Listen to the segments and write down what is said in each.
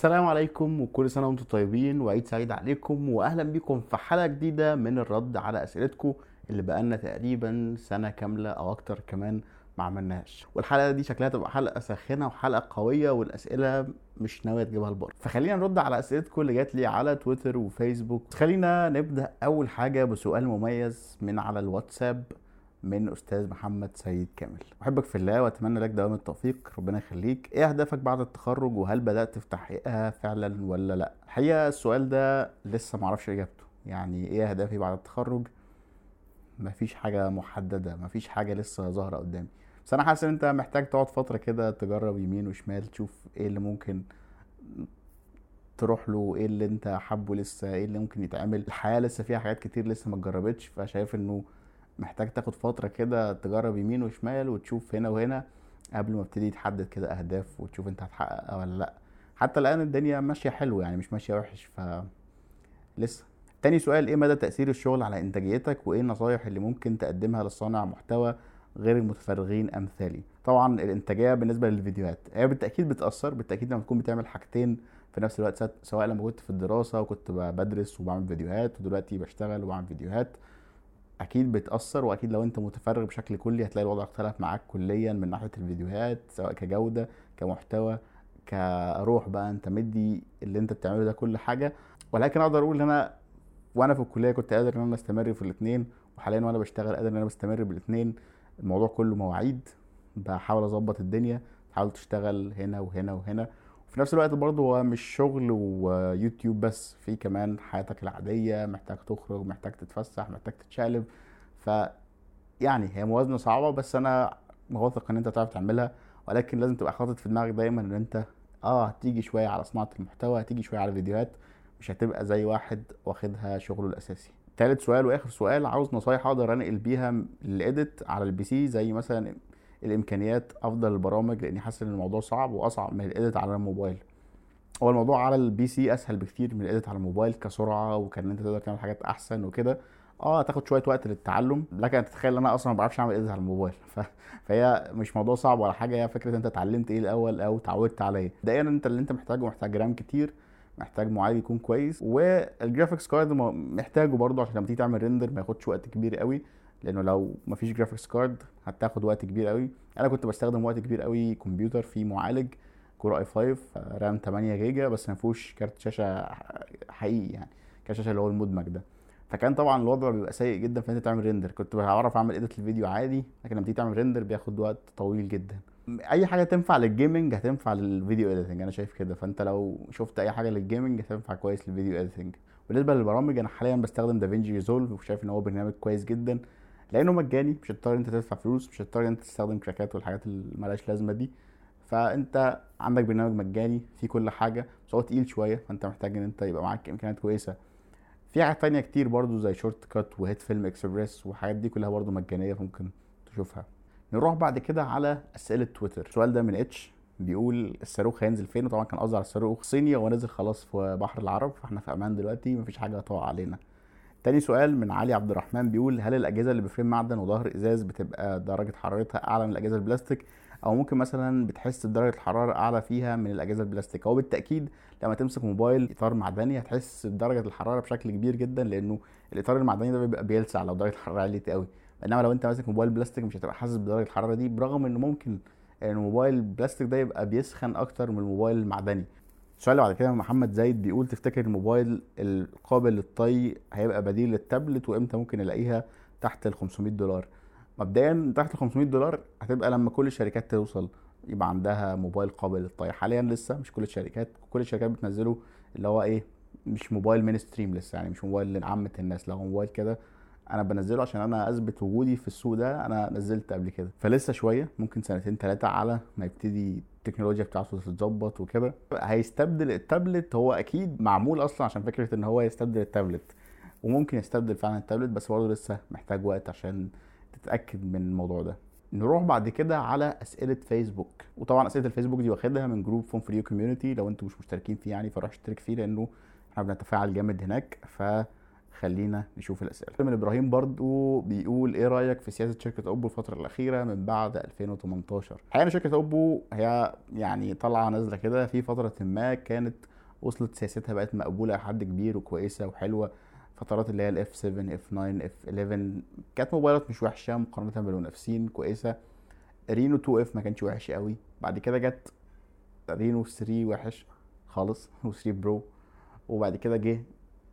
السلام عليكم وكل سنة وأنتم طيبين وعيد سعيد عليكم واهلا بكم في حلقة جديدة من الرد على أسئلتكم اللي بقالنا تقريبا سنة كاملة أو أكتر كمان ما عملناهاش. والحلقة دي شكلها تبقى حلقة ساخنة وحلقة قوية والأسئلة مش ناوية تجيبها لبره. فخلينا نرد على أسئلتكم اللي جات لي على تويتر وفيسبوك. خلينا نبدأ أول حاجة بسؤال مميز من على الواتساب. من أستاذ محمد سيد كامل. أحبك في الله وأتمنى لك دوام التوفيق. ربنا يخليك. إيه أهدافك بعد التخرج؟ وهل بدأت في تحقيقها فعلا ولا لأ؟ الحقيقة السؤال ده لسه معرفش إجابته. يعني إيه أهدافي بعد التخرج؟ مفيش حاجة محددة. مفيش حاجة لسه ظاهرة قدامي. بس أنا حاسس إن أنت محتاج تقعد فترة كده تجرب يمين وشمال تشوف إيه اللي ممكن تروح له إيه اللي أنت حابه لسه إيه اللي ممكن يتعمل. الحياة لسه فيها حاجات كتير لسه ما اتجربتش فشايف إنه محتاج تاخد فترة كده تجرب يمين وشمال وتشوف هنا وهنا قبل ما ابتدي تحدد كده أهداف وتشوف أنت هتحققها ولا لأ. حتى الآن الدنيا ماشية حلو يعني مش ماشية وحش ف لسه. تاني سؤال إيه مدى تأثير الشغل على إنتاجيتك وإيه النصايح اللي ممكن تقدمها لصانع محتوى غير المتفرغين أمثالي؟ طبعا الإنتاجية بالنسبة للفيديوهات هي بالتأكيد بتأثر بالتأكيد لما تكون بتعمل حاجتين في نفس الوقت سواء لما كنت في الدراسة وكنت بدرس وبعمل فيديوهات ودلوقتي بشتغل وبعمل فيديوهات. أكيد بتأثر وأكيد لو أنت متفرغ بشكل كلي هتلاقي الوضع اختلف معاك كليا من ناحية الفيديوهات سواء كجودة كمحتوى كروح بقى أنت مدي اللي أنت بتعمله ده كل حاجة. ولكن أقدر أقول إن أنا وأنا في الكلية كنت قادر إن أنا أستمر في الاثنين وحاليا وأنا بشتغل قادر إن أنا بستمر بالاثنين الموضوع كله مواعيد بحاول أظبط الدنيا تحاول تشتغل هنا وهنا وهنا. وفي نفس الوقت برضه هو مش شغل ويوتيوب بس في كمان حياتك العادية محتاج تخرج محتاج تتفسح محتاج تتشقلب. ف يعني هي موازنة صعبة بس أنا واثق إن أنت تعرف تعملها ولكن لازم تبقى حاطط في دماغك دايما إن أنت آه هتيجي شوية على صناعة المحتوى هتيجي شوية على الفيديوهات مش هتبقى زي واحد واخدها شغله الأساسي. تالت سؤال وآخر سؤال عاوز نصايح أقدر أنقل بيها ال edit على ال PC زي مثلا الإمكانيات أفضل البرامج لأني حاسس إن الموضوع صعب وأصعب من ال edit على الموبايل. هو الموضوع على ال PC أسهل بكتير من ال edit على الموبايل كسرعة وكأن أنت تقدر تعمل حاجات أحسن وكده. آه هتاخد شوية وقت للتعلم لكن تتخيل إن أنا أصلا ما بعرفش أعمل edit على الموبايل. ف... فهي مش موضوع صعب ولا حاجة هي فكرة أنت اتعلمت إيه الأول أو اتعودت عليه. دايما أنت اللي أنت محتاجه محتاج RAM كتير محتاج معالج يكون كويس وال graphics card محتاجه برضه عشان لما تيجي تعمل render ما ياخدش وقت كبير قوي. لأنه لو مفيش graphics card هتاخد وقت كبير قوي. أنا كنت بستخدم وقت كبير قوي كمبيوتر فيه معالج Core i5 RAM 8 جيجا بس ما فيهوش كارت شاشة حقيقي يعني كارت شاشة اللي هو المدمج ده. فكان طبعا الوضع بيبقى سيء جدا في أنت تعمل render كنت بعرف أعمل edit الفيديو عادي لكن لما تيجي تعمل render بياخد وقت طويل جدا. أي حاجة تنفع لل gaming هتنفع لل video editing أنا شايف كده. فأنت لو شفت أي حاجة لل gaming هتنفع كويس لل video editing بالنسبة للبرامج أنا حاليا بستخدم DaVinci Resolve وشايف إن هو برنامج كويس جدا. لأنه مجاني مش هتضطر أنت تدفع فلوس مش هتضطر أنت تستخدم كراكات والحاجات اللي مالهاش لازمة دي. فأنت عندك برنامج مجاني فيه كل حاجة بس هو تقيل شوية فأنت محتاج إن أنت يبقى معاك إمكانيات كويسة. في حاجات تانية كتير برضو زي Shotcut و HitFilm Express والحاجات دي كلها برضو مجانية فممكن تشوفها. نروح بعد كده على أسئلة تويتر. السؤال ده من H بيقول الصاروخ هينزل فين؟ وطبعا كان قصدي على الصاروخ صيني هو نزل خلاص في بحر العرب فإحنا في أمان دلوقتي مفيش حاجة هتقع علينا. تاني سؤال من علي عبد الرحمن بيقول هل الأجهزة اللي ب frame معدن وظهر إزاز بتبقى درجة حرارتها أعلى من الأجهزة البلاستيك؟ أو ممكن مثلا بتحس بدرجة الحرارة أعلى فيها من الأجهزة البلاستيك؟ هو بالتأكيد لما تمسك موبايل إطار معدني هتحس بدرجة الحرارة بشكل كبير جدا لأنه الإطار المعدني ده بيبقى بيلسع لو درجة الحرارة عليت قوي. إنما لو أنت ماسك موبايل بلاستيك مش هتبقى حاسس بدرجة الحرارة دي برغم إنه ممكن الموبايل البلاستيك ده يبقى بيسخن أكتر من الموبايل المعدني. السؤال اللي بعد كده محمد زايد بيقول تفتكر الموبايل القابل للطي هيبقى بديل للتابلت وإمتى ممكن ألاقيها تحت ال 500 دولار؟ مبدئيا تحت ال 500 دولار هتبقى لما كل الشركات توصل يبقى عندها موبايل قابل للطي. حاليا لسه مش كل الشركات كل الشركات بتنزله اللي هو إيه مش موبايل mainstream لسه يعني مش موبايل لعامة الناس لو موبايل كده أنا بنزله عشان أنا أثبت وجودي في السوق ده أنا نزلت قبل كده. فلسه شوية ممكن سنتين ثلاثة على ما يبتدي التكنولوجيا بتاعته تتظبط وكده هيستبدل التابلت هو أكيد معمول أصلا عشان فكرة إن هو يستبدل التابلت وممكن يستبدل فعلا التابلت بس برضه لسه محتاج وقت عشان تتأكد من الموضوع ده. نروح بعد كده على أسئلة فيسبوك وطبعا أسئلة الفيسبوك دي واخدها من group Phone Free Community لو أنتم مش مشتركين فيه يعني فروح اشترك فيه لأنه إحنا بنتفاعل جامد هناك ف خلينا نشوف الأسئلة. من إبراهيم برضو بيقول إيه رأيك في سياسة شركة أوبو الفترة الأخيرة من بعد 2018 الحقيقة شركة أوبو هي يعني طالعة نازلة كده في فترة ما كانت وصلت سياستها بقت مقبولة لحد كبير وكويسة وحلوة. فترات اللي هي ال F7 F9 F11 كانت موبايلات مش وحشة مقارنة بالمنافسين كويسة. Reno 2F ما كانش وحش قوي. بعد كده جت Reno 3 وحش خالص و 3 Pro. وبعد كده جه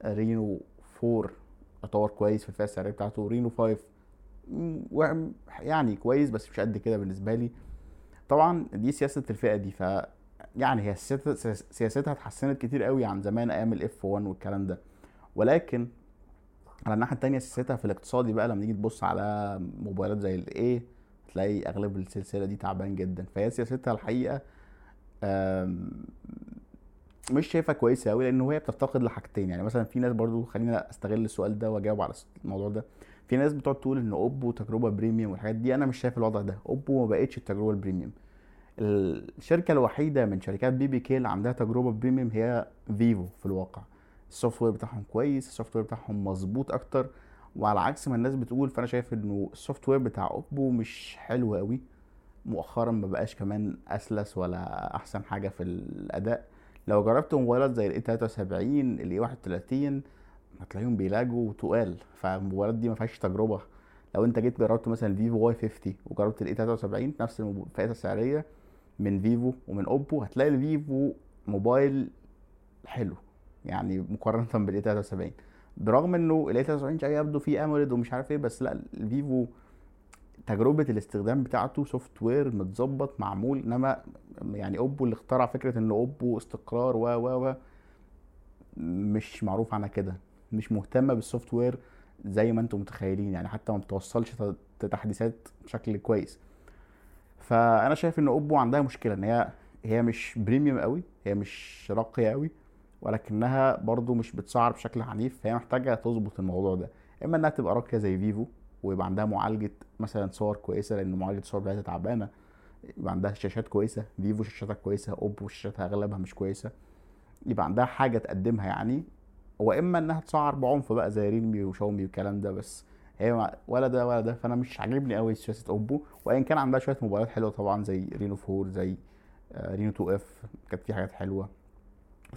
Reno 4 يعتبر كويس في الفئة السعرية بتاعته. Reno 5 يعني كويس بس مش قد كده بالنسبة لي. طبعا دي سياسة الفئة دي ف يعني هي سياستها اتحسنت كتير قوي عن زمان أيام ال F1 والكلام ده. ولكن على الناحية التانية سياستها في الاقتصادي بقى لما نيجي تبص على موبايلات زي ال A تلاقي أغلب السلسلة دي تعبان جدا. فهي سياستها الحقيقة مش شايفها كويسة قوي لأن هي بتفتقد لحاجتين. يعني مثلا في ناس برضو خلينا أستغل السؤال ده وأجاوب على الموضوع ده. في ناس بتقعد تقول إن أوبو تجربة premium والحاجات دي أنا مش شايف الوضع ده. أوبو ما بقتش التجربة ال premium الشركة الوحيدة من شركات BBK اللي عندها تجربة premium هي فيفو في الواقع. ال software بتاعهم كويس ال software بتاعهم مظبوط أكتر. وعلى عكس ما الناس بتقول فأنا شايف إنه ال software بتاع أوبو مش حلو قوي مؤخرا ما بقاش كمان أسلس ولا أحسن حاجة في الأداء. لو جربت موبايلات زي ال A73 ال A31 هتلاقيهم بي lag وا تقال. فالموبايلات دي ما فيهاش تجربة. لو انت جيت جربت مثلا فيفو Y50 وجربت ال A73 نفس الفئة السعرية من فيفو ومن اوبو هتلاقي الفيفو موبايل حلو. يعني مقارنة بال A73 برغم انه ال A73 شوية يبدو فيه AMOLED ومش عارف إيه بس لا الفيفو تجربة الاستخدام بتاعته software متظبط معمول إنما يعني أوبو اللي اخترع فكرة إن أوبو استقرار و و و مش معروف عنها كده. مش مهتمة بال software زي ما أنتم متخيلين يعني حتى ما بتوصلش تحديثات بشكل كويس. فأنا شايف إن Oppo عندها مشكلة إن هي هي مش premium قوي هي مش راقية قوي ولكنها برضو مش بتسعر بشكل عنيف فهي محتاجة تظبط الموضوع ده. إما إنها تبقى راقية زي Vivo ويبقى عندها معالجة مثلا صور كويسة لأن معالجة الصور بتاعتها تعبانة يبقى عندها شاشات كويسة Vivo شاشاتها كويسة Oppo شاشاتها أغلبها مش كويسة يبقى عندها حاجة تقدمها يعني. واما إنها تسعر بعنف بقى زي Realme وشاومي والكلام ده بس هي ولا ده ولا ده فأنا مش عاجبني قوي سياسة Oppo. وان كان عندها شوية موبايلات حلوة طبعا زي Reno 4 زي آه، Reno 2 F كانت في حاجات حلوة.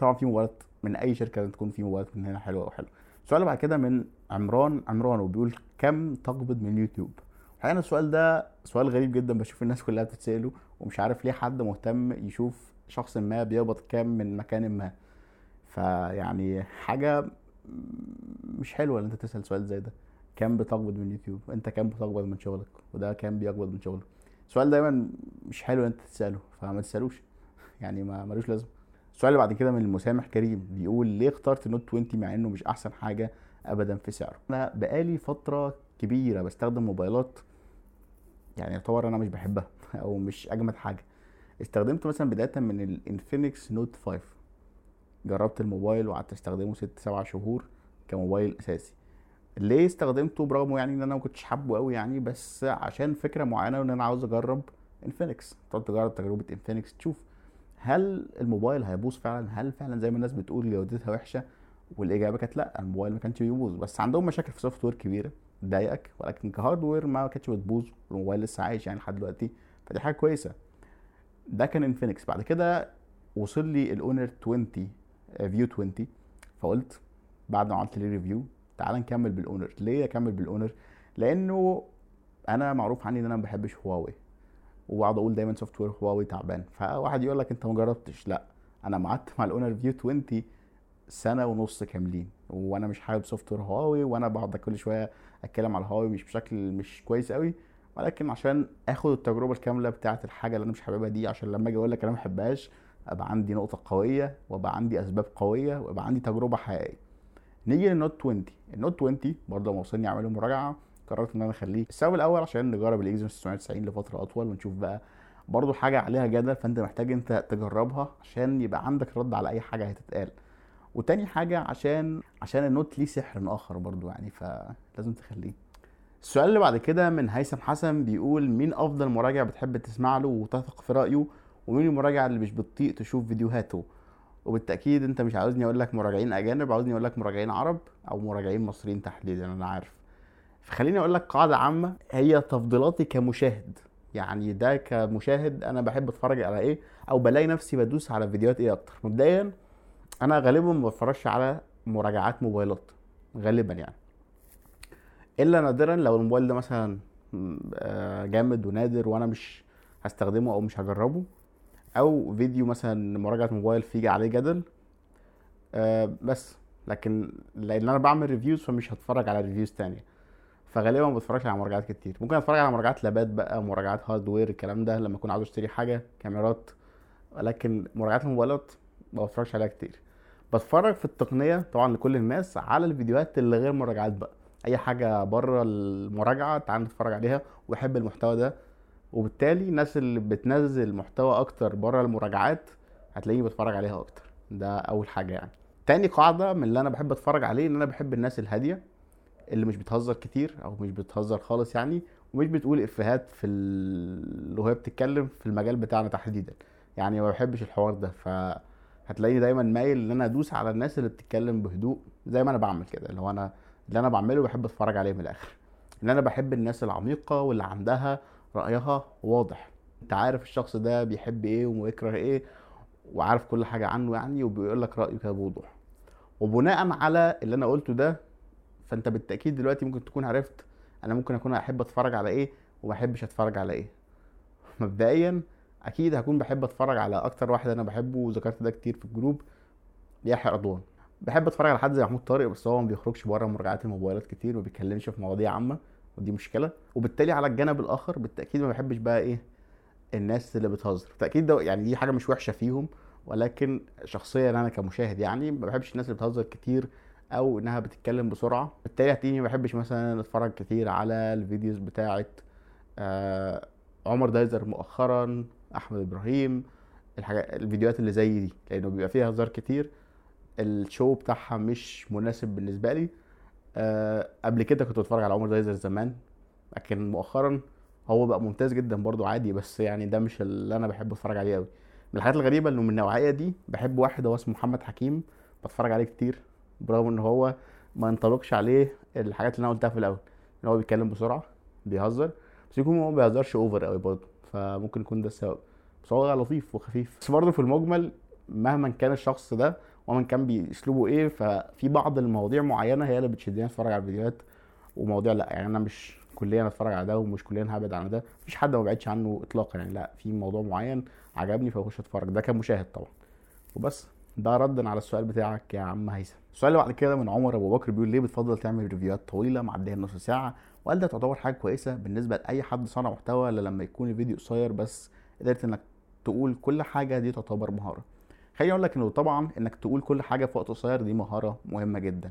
طبعا في موبايلات من أي شركة تكون في موبايلات من هنا حلوة أو حلوة. السؤال بعد كده من عمران. عمران وبيقول كم تقبض من يوتيوب؟ الحقيقة السؤال ده سؤال غريب جدا بشوف الناس كلها بتتساله ومش عارف ليه حد مهتم يشوف شخص ما بيقبض كام من مكان ما. فيعني حاجة مش حلوة إن أنت تسأل سؤال زي ده. كام بتقبض من يوتيوب؟ أنت كام بتقبض من شغلك؟ وده كام بيقبض من شغله السؤال دايما مش حلو إن أنت تسأله فما تسألوش. يعني ما ملوش لازمة. السؤال اللي بعد كده من المسامح كريم بيقول ليه اخترت نوت 20 مع إنه مش أحسن حاجة ابدا في سعره؟ أنا بقالي فترة كبيرة بستخدم موبايلات يعني يعتبر أنا مش بحبها أو مش أجمد حاجة. استخدمت مثلا بداية من ال Infinix Note 5 جربت الموبايل وقعدت أستخدمه ست سبع شهور كموبايل أساسي. ليه استخدمته برغم يعني إن أنا ما كنتش حابه قوي يعني بس عشان فكرة معينة ان أنا عاوز أجرب Infinix تقعد تجرب تجربة Infinix تشوف هل الموبايل هيبوظ فعلا؟ هل فعلا زي ما الناس بتقول جودتها وحشة والإجابة كانت لأ الموبايل ما كانش بيبوظ. بس عندهم مشاكل في software كبيرة تضايقك ولكن ك hardware ما كانتش بتبوظ والموبايل لسه عايش يعني لحد دلوقتي. فدي حاجة كويسة. ده كان Infinix بعد كده وصل لي ال Honor 20 View 20 فقلت بعد ما عملت لي review تعال نكمل بال Honor ليه أكمل بال Honor لأنه أنا معروف عني إن أنا ما بحبش هواوي وبقعد أقول دايما software Huawei تعبان. فواحد يقول لك انت ما جربتش. لا أنا قعدت مع ال Honor View 20 سنة ونص كاملين وأنا مش حابب software Huawei وأنا بقعد كل شوية اتكلم على هواوي مش بشكل مش كويس قوي. ولكن عشان آخد التجربة الكاملة بتاعه الحاجة اللي أنا مش حاببها دي عشان لما أجي أقول لك أنا ما بحبهاش أبقى عندي نقطة قوية وأبقى عندي أسباب قوية وأبقى عندي تجربة حقيقية. نيجي لل Note 20 ال Note 20 برضه لما وصلني مراجعة. قررت إن أنا أخليه. السبب الأول عشان نجرب ال Exynos 990 لفترة أطول ونشوف بقى برضه حاجة عليها جدل فأنت محتاج أنت تجربها عشان يبقى عندك رد على أي حاجة هتتقال. وتاني حاجة عشان عشان النوت ليه سحر آخر برضو يعني فلازم تخليه. السؤال اللي بعد كده من هيثم حسن بيقول مين أفضل مراجع بتحب تسمع له وتثق في رأيه ومين المراجع اللي مش بتطيق تشوف فيديوهاته؟ وبالتأكيد أنت مش عاوزني أقول لك مراجعين أجانب عاوزني أقول لك مراجعين عرب أو مراجعين مصريين تحديدا أنا عارف. فخليني أقول لك قاعدة عامة هي تفضيلاتي كمشاهد. يعني ده كمشاهد أنا بحب أتفرج على إيه أو بلاقي نفسي بدوس على فيديوهات إيه أكتر. مبدئيا أنا غالبا ما بتفرجش على مراجعات موبايلات غالبا يعني. إلا نادرا لو الموبايل ده مثلا آه، جامد ونادر وأنا مش هستخدمه أو مش هجربه أو فيديو مثلا مراجعة موبايل فيه عليه جدل آه، بس. لكن لأن أنا بعمل reviews فمش هتفرج على reviews تانية. فغالبا ما بتفرجش على مراجعات كتير. ممكن أتفرج على مراجعات لاب ات بقى مراجعات hardware الكلام ده لما أكون عاوز أشتري حاجة كاميرات. ولكن مراجعات الموبايلات ما بتفرجش عليها كتير. بتفرج في التقنية طبعا لكل الناس على الفيديوهات اللي غير مراجعات بقى. أي حاجة بره المراجعة تعال نتفرج عليها. وبحب المحتوى ده. وبالتالي الناس اللي بتنزل محتوى أكتر بره المراجعات هتلاقيني بتفرج عليها أكتر. ده أول حاجة يعني. تاني قاعدة من اللي أنا بحب أتفرج عليه إن أنا بحب الناس الهادية. اللي مش بتهزر كتير أو مش بتهزر خالص يعني ومش بتقول إفيهات في ال... وهي بتتكلم في المجال بتاعنا تحديدا. يعني ما بحبش الحوار ده. فهتلاقيني دايما مايل إن أنا أدوس على الناس اللي بتتكلم بهدوء زي ما أنا بعمل كده. اللي هو أنا اللي أنا بعمله بحب أتفرج عليه من الآخر. ان أنا بحب الناس العميقة واللي عندها رأيها واضح. أنت عارف الشخص ده بيحب إيه وبيكره إيه وعارف كل حاجة عنه يعني وبيقول لك رأيه كده بوضوح. وبناء على اللي أنا قلته ده فانت بالتأكيد دلوقتي ممكن تكون عرفت أنا ممكن أكون أحب أتفرج على إيه وما احبش أتفرج على إيه. مبدئيا أكيد هكون بحب أتفرج على أكتر واحد أنا بحبه وذكرت ده كتير في الجروب يحيى رضوان. بحب أتفرج على حد زي محمود طارق بس هو ما بيخرجش بره مراجعات الموبايلات كتير ما بيتكلمش في مواضيع عامة ودي مشكلة. وبالتالي على الجانب الآخر بالتأكيد ما بحبش بقى إيه الناس اللي بتهزر. بالتأكيد ده يعني دي حاجة مش وحشة فيهم ولكن شخصيا أنا كمشاهد يعني ما بحبش الناس اللي بتهزر كتير أو إنها بتتكلم بسرعة. بالتالي هتلاقيني ما بحبش مثلا أتفرج كتير على ال videos بتاعه آه عمر دايزر مؤخرا أحمد إبراهيم الحاجات الفيديوهات اللي زي دي. لأنه بيبقى فيها هزار كتير. ال show بتاعها مش مناسب بالنسبة لي. أه قبل كده كنت بتفرج على عمر دايزر زمان لكن مؤخرا هو بقى ممتاز جدا برضو عادي. بس يعني ده مش اللي أنا بحب أتفرج عليه قوي من الحاجات الغريبة إنه من النوعية دي بحب واحد هو اسمه محمد حكيم بتفرج عليه كتير. برغم إن هو ما ينطبقش عليه الحاجات اللي أنا قلتها في الأول إن هو بيتكلم بسرعة بيهزر بس يكون هو ما بيهزرش اوفر قوي برضه فممكن يكون ده السبب. بس هو لطيف وخفيف. بس برضه في المجمل مهما كان الشخص ده ومن كان باسلوبه إيه ففي بعض المواضيع معينة هي اللي بتشدني أتفرج على الفيديوهات ومواضيع لأ. يعني أنا مش كليا أتفرج على ده ومش كليا هبعد عن ده. مفيش حد ما بعدش عنه اطلاقا. يعني لأ في موضوع معين عجبني فأخش أتفرج. ده كمشاهد طبعا. وبس. ده ردا على السؤال بتاعك يا عم هيثم. السؤال اللي بعد كده من عمر أبو بكر بيقول ليه بتفضل تعمل ريفيوهات طويلة معديه النص ساعة؟ وهل ده تعتبر حاجة كويسة بالنسبة لأي حد صانع محتوى ولا لما يكون الفيديو قصير بس قدرت إنك تقول كل حاجة؟ دي تعتبر مهارة. خليني أقول لك إنه طبعا إنك تقول كل حاجة في وقت قصير دي مهارة مهمة جدا.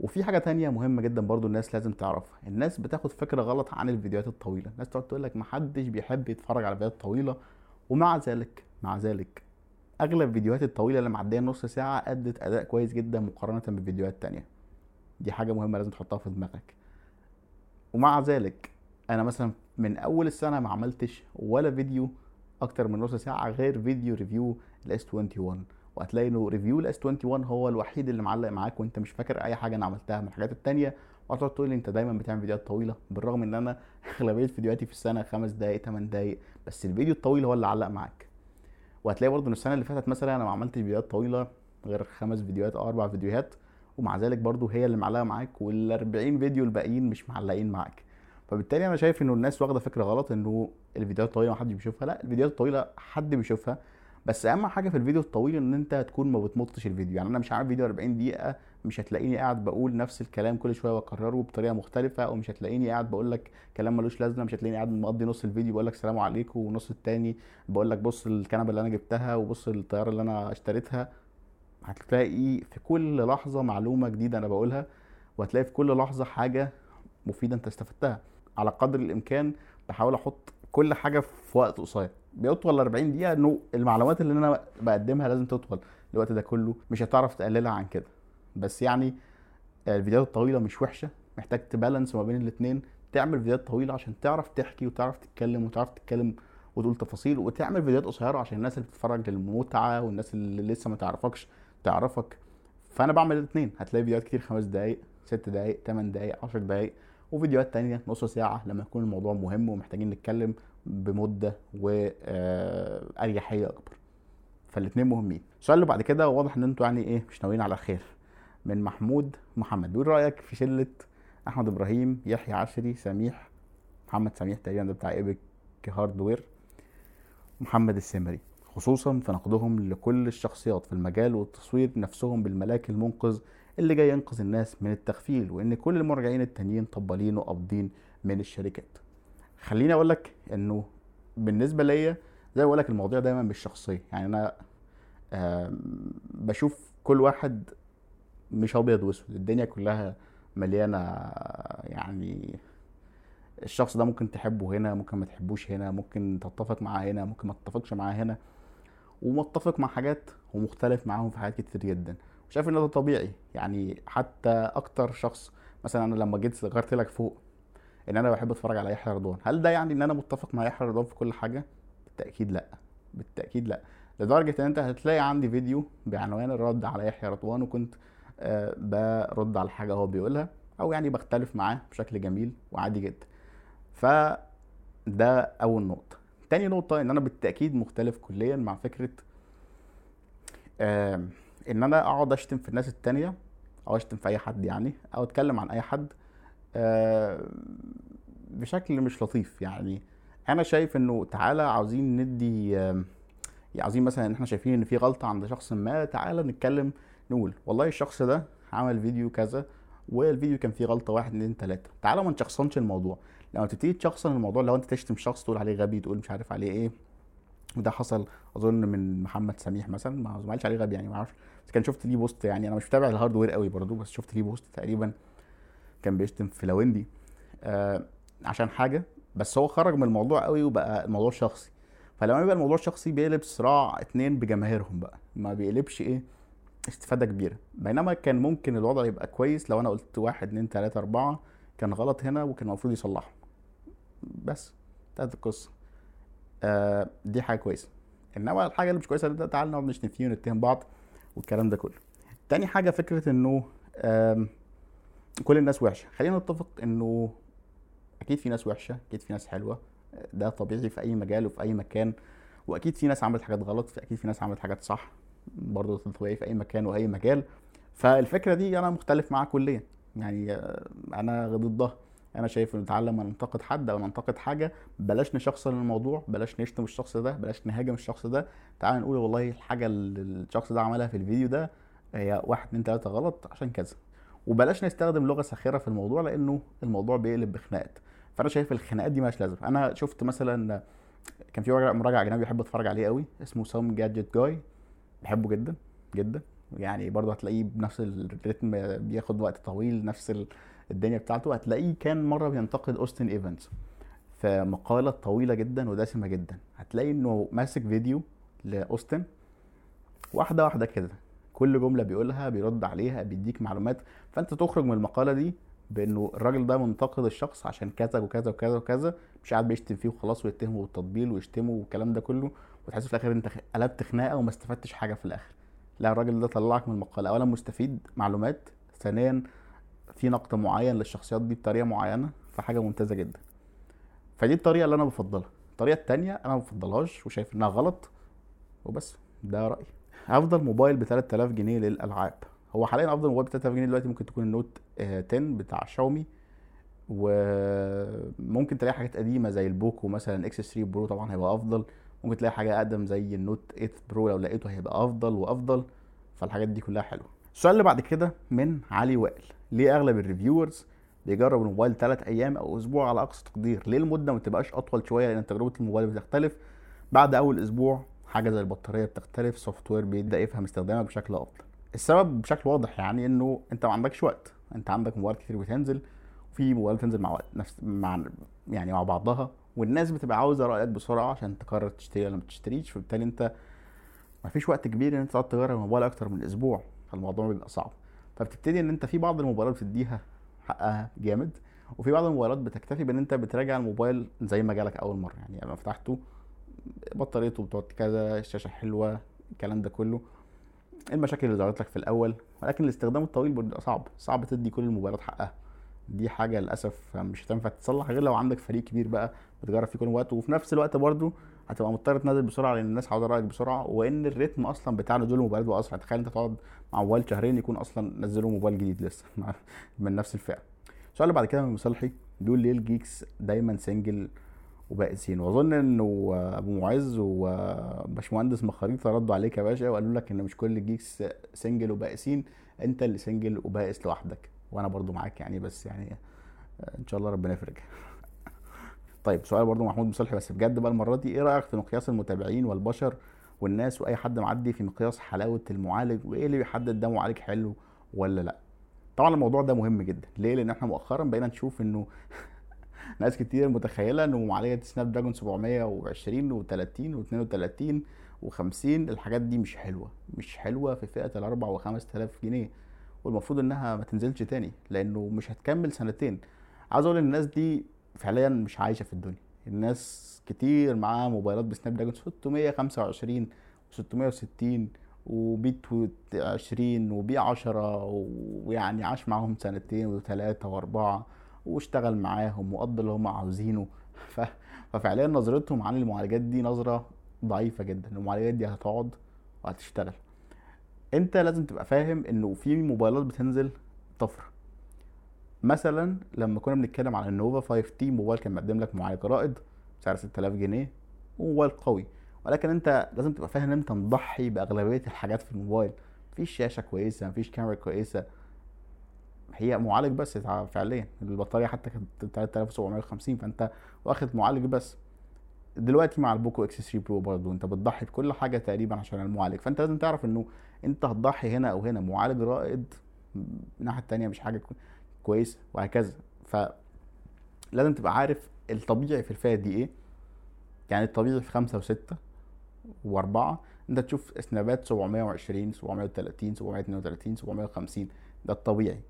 وفي حاجة تانية مهمة جدا برضو الناس لازم تعرفها. الناس بتاخد فكرة غلط عن الفيديوهات الطويلة. الناس تقعد تقول لك محدش بيحب يتفرج على فيديوهات طويلة. ومع ذلك مع ذلك أغلب الفيديوهات الطويلة اللي معدية نص ساعة أدت أداء كويس جدا مقارنة بفيديوهات تانية. دي حاجة مهمة لازم تحطها في دماغك. ومع ذلك أنا مثلا من أول السنة ما عملتش ولا فيديو أكتر من نص ساعة غير فيديو review ال S21 وهتلاقي إنه review ال S21 هو الوحيد اللي معلق معاك وأنت مش فاكر أي حاجة أنا عملتها. من الحاجات التانية وهتقعد تقول لي أنت دايما بتعمل فيديوهات طويلة بالرغم إن أنا أغلبية فيديوهاتي في السنة خمس دقائق 8 دقائق بس الفيديو الطويل هو اللي علق معاك. وهتلاقي برضه إن السنة اللي فاتت مثلا أنا ما عملتش فيديوهات طويلة غير خمس فيديوهات أو أربع فيديوهات ومع ذلك برضه هي اللي معلقة معاك وال 40 فيديو الباقيين مش معلقين معاك. فبالتالي أنا شايف إنه الناس واخدة فكرة غلط إنه الفيديوهات الطويله محدش بيشوفها لا الفيديوهات الطويلة حد بيشوفها. بس أهم حاجة في الفيديو الطويل إن أنت تكون ما بتمطش الفيديو. يعني أنا مش عامل فيديو 40 دقيقة مش هتلاقيني قاعد بقول نفس الكلام كل شوية وأكرره بطريقة مختلفة أو مش هتلاقيني قاعد بقول لك كلام ملوش لازمة مش هتلاقيني قاعد مقضي نص الفيديو بقول لك سلام عليكم ونص التاني بقول لك بص الكنبة اللي أنا جبتها وبص الطيارة اللي أنا اشتريتها. هتلاقي في كل لحظة معلومة جديدة أنا بقولها وهتلاقي في كل لحظة حاجة مفيدة أنت استفدتها. على قدر الإمكان بحاول أحط كل حاجة في وقت قصير. بيطول 40 دقيقة إنه المعلومات اللي أنا بقدمها لازم تطول الوقت ده كله مش هتعرف تقللها عن كده. بس يعني الفيديوهات الطويلة مش وحشة محتاج تبالانس ما بين الاثنين تعمل فيديوهات طويلة عشان تعرف تحكي وتعرف تتكلم وتعرف تتكلم وتقول تفاصيل وتعمل فيديوهات قصيرة عشان الناس اللي بتتفرج للمتعة والناس اللي لسه ما تعرفكش تعرفك. فأنا بعمل الاثنين هتلاقي فيديوهات كتير خمس دقايق ست دقايق تمن دقايق عشر دقايق وفيديوهات تانية نص ساعة لما يكون الموضوع مهم ومحتاجين نتكلم بمدة وأريحية أكبر. فالاتنين مهمين. السؤال اللي بعد كده واضح إن أنتوا يعني إيه مش ناويين على خير. من محمود محمد بيقول رأيك في شلة أحمد إبراهيم يحيى عشري سميح محمد سميح تقريبا ده بتاع إيبك هاردوير محمد السمري خصوصا في نقدهم لكل الشخصيات في المجال والتصوير نفسهم بالملاك المنقذ اللي جاي ينقذ الناس من التغفيل وإن كل المراجعين التانيين طبالين وقابضين من الشركات. خليني أقول لك إنه بالنسبة ليا زي ما بقول لك المواضيع دايما مش شخصية. يعني أنا بشوف كل واحد مش أبيض وأسود. الدنيا كلها مليانة يعني الشخص ده ممكن تحبه هنا ممكن ما تحبوش هنا ممكن تتفق معاه هنا ممكن ما تتفقش معاه هنا. ومتفق مع حاجات ومختلف معاهم في حاجات كتير جدا. وشايف إن ده طبيعي. يعني حتى أكتر شخص مثلا أنا لما جيت ذكرت لك فوق إن أنا بحب أتفرج على يحيى رضوان. هل ده يعني إن أنا متفق مع يحيى رضوان في كل حاجة؟ بالتأكيد لأ. بالتأكيد لأ. لدرجة إن أنت هتلاقي عندي فيديو بعنوان الرد على يحيى رضوان وكنت آه، برد على حاجة هو بيقولها أو يعني بختلف معاه بشكل جميل وعادي جدا. ف ده أول نقطة. تاني نقطة إن أنا بالتأكيد مختلف كليا مع فكرة إن أنا أقعد أشتم في الناس التانية أو أشتم في أي حد يعني أو أتكلم عن أي حد بشكل مش لطيف يعني. أنا شايف إنه تعالى عاوزين ندي آه عاوزين مثلا إن إحنا شايفين إن في غلطة عند شخص ما تعالى نتكلم نقول والله الشخص ده عمل فيديو كذا والفيديو كان فيه غلطة واحد اتنين تلاتة. تعالى ما نشخصنش الموضوع. لما تبتدي تشخصن الموضوع لو أنت تشتم شخص تقول عليه غبي تقول مش عارف عليه إيه وده حصل أظن من محمد سميح مثلا ما قالش عليه غبي يعني ما أعرفش. بس كان شفت ليه post يعني أنا مش متابع ال hardware قوي برضو بس شفت ليه post تقريبا كان بيشتم في لويندي آه عشان حاجة بس هو خرج من الموضوع قوي وبقى الموضوع شخصي. فلما يبقى الموضوع شخصي بيقلب صراع اتنين بجماهيرهم بقى ما بيقلبش إيه استفادة كبيرة. بينما كان ممكن الوضع يبقى كويس لو أنا قلت واحد اتنين تلاتة أربعة كان غلط هنا وكان المفروض يصلحه بس انتهت القصة. آه دي حاجة كويسة. إنما الحاجة اللي مش كويسة تعال نقعد نشتم فيه ونتهم بعض والكلام ده كله. تاني حاجة فكرة إنه آه كل الناس وحشة. خلينا نتفق إنه أكيد في ناس وحشة أكيد في ناس حلوة. ده طبيعي في أي مجال وفي أي مكان. وأكيد في ناس عملت حاجات غلط أكيد في ناس عملت حاجات صح. برضه طبيعي في أي مكان وأي مجال. فالفكرة دي أنا مختلف معاها كليا. يعني أنا ضدها. أنا شايف ان نتعلم ما ننتقد حد أو ننتقد حاجة بلاش نشخصن الموضوع بلاش نشتم الشخص ده بلاش نهاجم الشخص ده. تعال نقول والله الحاجة اللي الشخص ده عملها في الفيديو ده هي واحد اتنين تلاتة غلط عشان كذا. وبلاش نستخدم لغة ساخرة في الموضوع لأنه الموضوع بيقلب بخناقات. فأنا شايف الخناقات دي مالهاش لازمة. أنا شفت مثلا كان في مراجع أجنبي بحب اتفرج عليه قوي اسمه سام gadget guy بحبه جدا جدا. يعني برضه هتلاقيه بنفس ال rhythm بياخد وقت طويل نفس الدنيا بتاعته. هتلاقيه كان مرة بينتقد اوستن ايفنز في مقالة طويلة جدا ودسمة جدا. هتلاقي إنه ماسك فيديو لأوستن واحدة واحدة كده. كل جملة بيقولها بيرد عليها بيديك معلومات. فأنت تخرج من المقالة دي بإنه الراجل ده منتقد الشخص عشان كذا وكذا وكذا وكذا مش قاعد بيشتم فيه وخلاص ويتهمه بالتطبيل ويشتمه والكلام ده كله وتحس في الآخر أنت قلبت خناقة وما استفدتش حاجة في الآخر. لا الراجل ده طلعك من المقالة. اولا مستفيد معلومات ثانيا في نقد معين للشخصيات دي بطريقة معينة فحاجة ممتازة جدا. فدي الطريقة اللي أنا بفضلها. الطريقة التانية أنا ما بفضلهاش وشايف إنها غلط وبس. ده رأيي. افضل موبايل ب 3000 جنيه للألعاب. هو حاليا أفضل موبايل ب 3000 جنيه دلوقتي ممكن تكون ال Note 10 بتاع شاومي وممكن تلاقي حاجات قديمة زي ال Poco مثلا X3 Pro طبعا هيبقى أفضل. ممكن تلاقي حاجة أقدم زي ال Note 8 Pro لو لقيته هيبقى أفضل وأفضل. فالحاجات دي كلها حلوة. السؤال اللي بعد كده من علي وائل. ليه أغلب ال reviewers بيجرب الموبايل 3 أيام أو أسبوع على أقصى تقدير؟ ليه المدة ما تبقاش أطول شوية؟ لأن تجربة الموبايل بتختلف. بعد أول أسبوع حاجة زي البطارية بتختلف software بيبدأ يفهم استخدامها بشكل أفضل. السبب بشكل واضح يعني إنه أنت ما عندكش وقت. أنت عندك موبايل كتير بتنزل وفي موبايل بتنزل مع وقت نفس مع يعني مع بعضها والناس بتبقى عاوزة رايك بسرعة عشان تقرر تشتري ولا ما تشتريش فبالتالي أنت ما فيش وقت كبير إن أنت تقعد تغير الموبايل أكتر من أسبوع. فالموضوع بيبقى صعب. فبتبتدي إن أنت في بعض الموبايلات بتديها حقها جامد وفي بعض الموبايلات بتكتفي بإن أنت بتراجع الموبايل زي ما جالك أول مرة. يعني لما فتحته بطاريته بتقعد كذا الشاشة حلوة الكلام ده كله. المشاكل اللي ظهرت لك في الأول ولكن الاستخدام الطويل بيبقى صعب. صعب تدي كل الموبايلات حقها. دي حاجة للأسف مش هتنفع تصلح غير لو عندك فريق كبير بقى بتجرب فيه كل وقت. وفي نفس الوقت برضو هتبقى مضطر تنزل بسرعة لأن الناس عاوزة رأيك بسرعة. وإن ال rhythm أصلا بتاع نزول الموبايلات بقى أسرع. تخيل أنت تقعد مع موبايل شهرين يكون أصلا نزلوا موبايل جديد لسه من نفس الفئة. السؤال اللي بعد كده من مصلحي بيقول ليه ال geeks دايما single وبائسين واظن انه ابو معز وباشمهندس مخاريطه ردوا عليك يا باشا وقالوا لك إن مش كل ال geeks single وبائسين انت اللي single وبائس لوحدك. وأنا برضو معاك يعني بس يعني إن شاء الله ربنا يفرج طيب سؤال برضو محمود مصلحي بس بجد بقى المرة دي إيه رأيك في مقياس المتابعين والبشر والناس وأي حد معدي في مقياس حلاوة المعالج؟ وإيه اللي بيحدد ده معالج حلو ولا لأ؟ طبعا الموضوع ده مهم جدا. ليه؟ لأن إحنا مؤخرا بقينا نشوف إنه ناس كتير متخيلة إنه معالجة سناب دراجون 720 و30 و32 و50 الحاجات دي مش حلوة مش حلوة في فئة الأربع وخمس تلاف جنيه. والمفروض إنها ما تنزلش تاني لأنه مش هتكمل سنتين. عاوز أقول الناس دي فعليا مش عايشة في الدنيا. الناس كتير معاها موبايلات بسناب دراجون 625 و660 وبيت 20 وبي 10 ويعني عاش معاهم سنتين وثلاثة وأربعة. واشتغل معاهم وقضى اللي هم عاوزينه. ف... ففعليا نظرتهم عن المعالجات دي نظرة ضعيفة جدا المعالجات دي هتقعد وهتشتغل. انت لازم تبقى فاهم انه في موبايلات بتنزل طفرة. مثلا لما كنا بنتكلم على النوفا 5 تي موبايل كان مقدم لك معالج رائد سعر 6000 جنيه وموبايل قوي. ولكن انت لازم تبقى فاهم ان انت مضحي بأغلبية الحاجات في الموبايل. مفيش شاشة كويسة مفيش كاميرا كويسة. هي معالج بس فعليا. البطارية حتى كانت 3750 فأنت واخد معالج بس. دلوقتي مع البوكو إكس 3 برو برضه أنت بتضحي بكل حاجة تقريبا عشان المعالج. فأنت لازم تعرف إنه أنت هتضحي هنا أو هنا. معالج رائد الناحية التانية مش حاجة كويسة وهكذا. ف لازم تبقى عارف الطبيعي في الفئة دي إيه. يعني الطبيعي في خمسة وستة وأربعة. أنت تشوف سنابات 720 730 732 750 ده الطبيعي.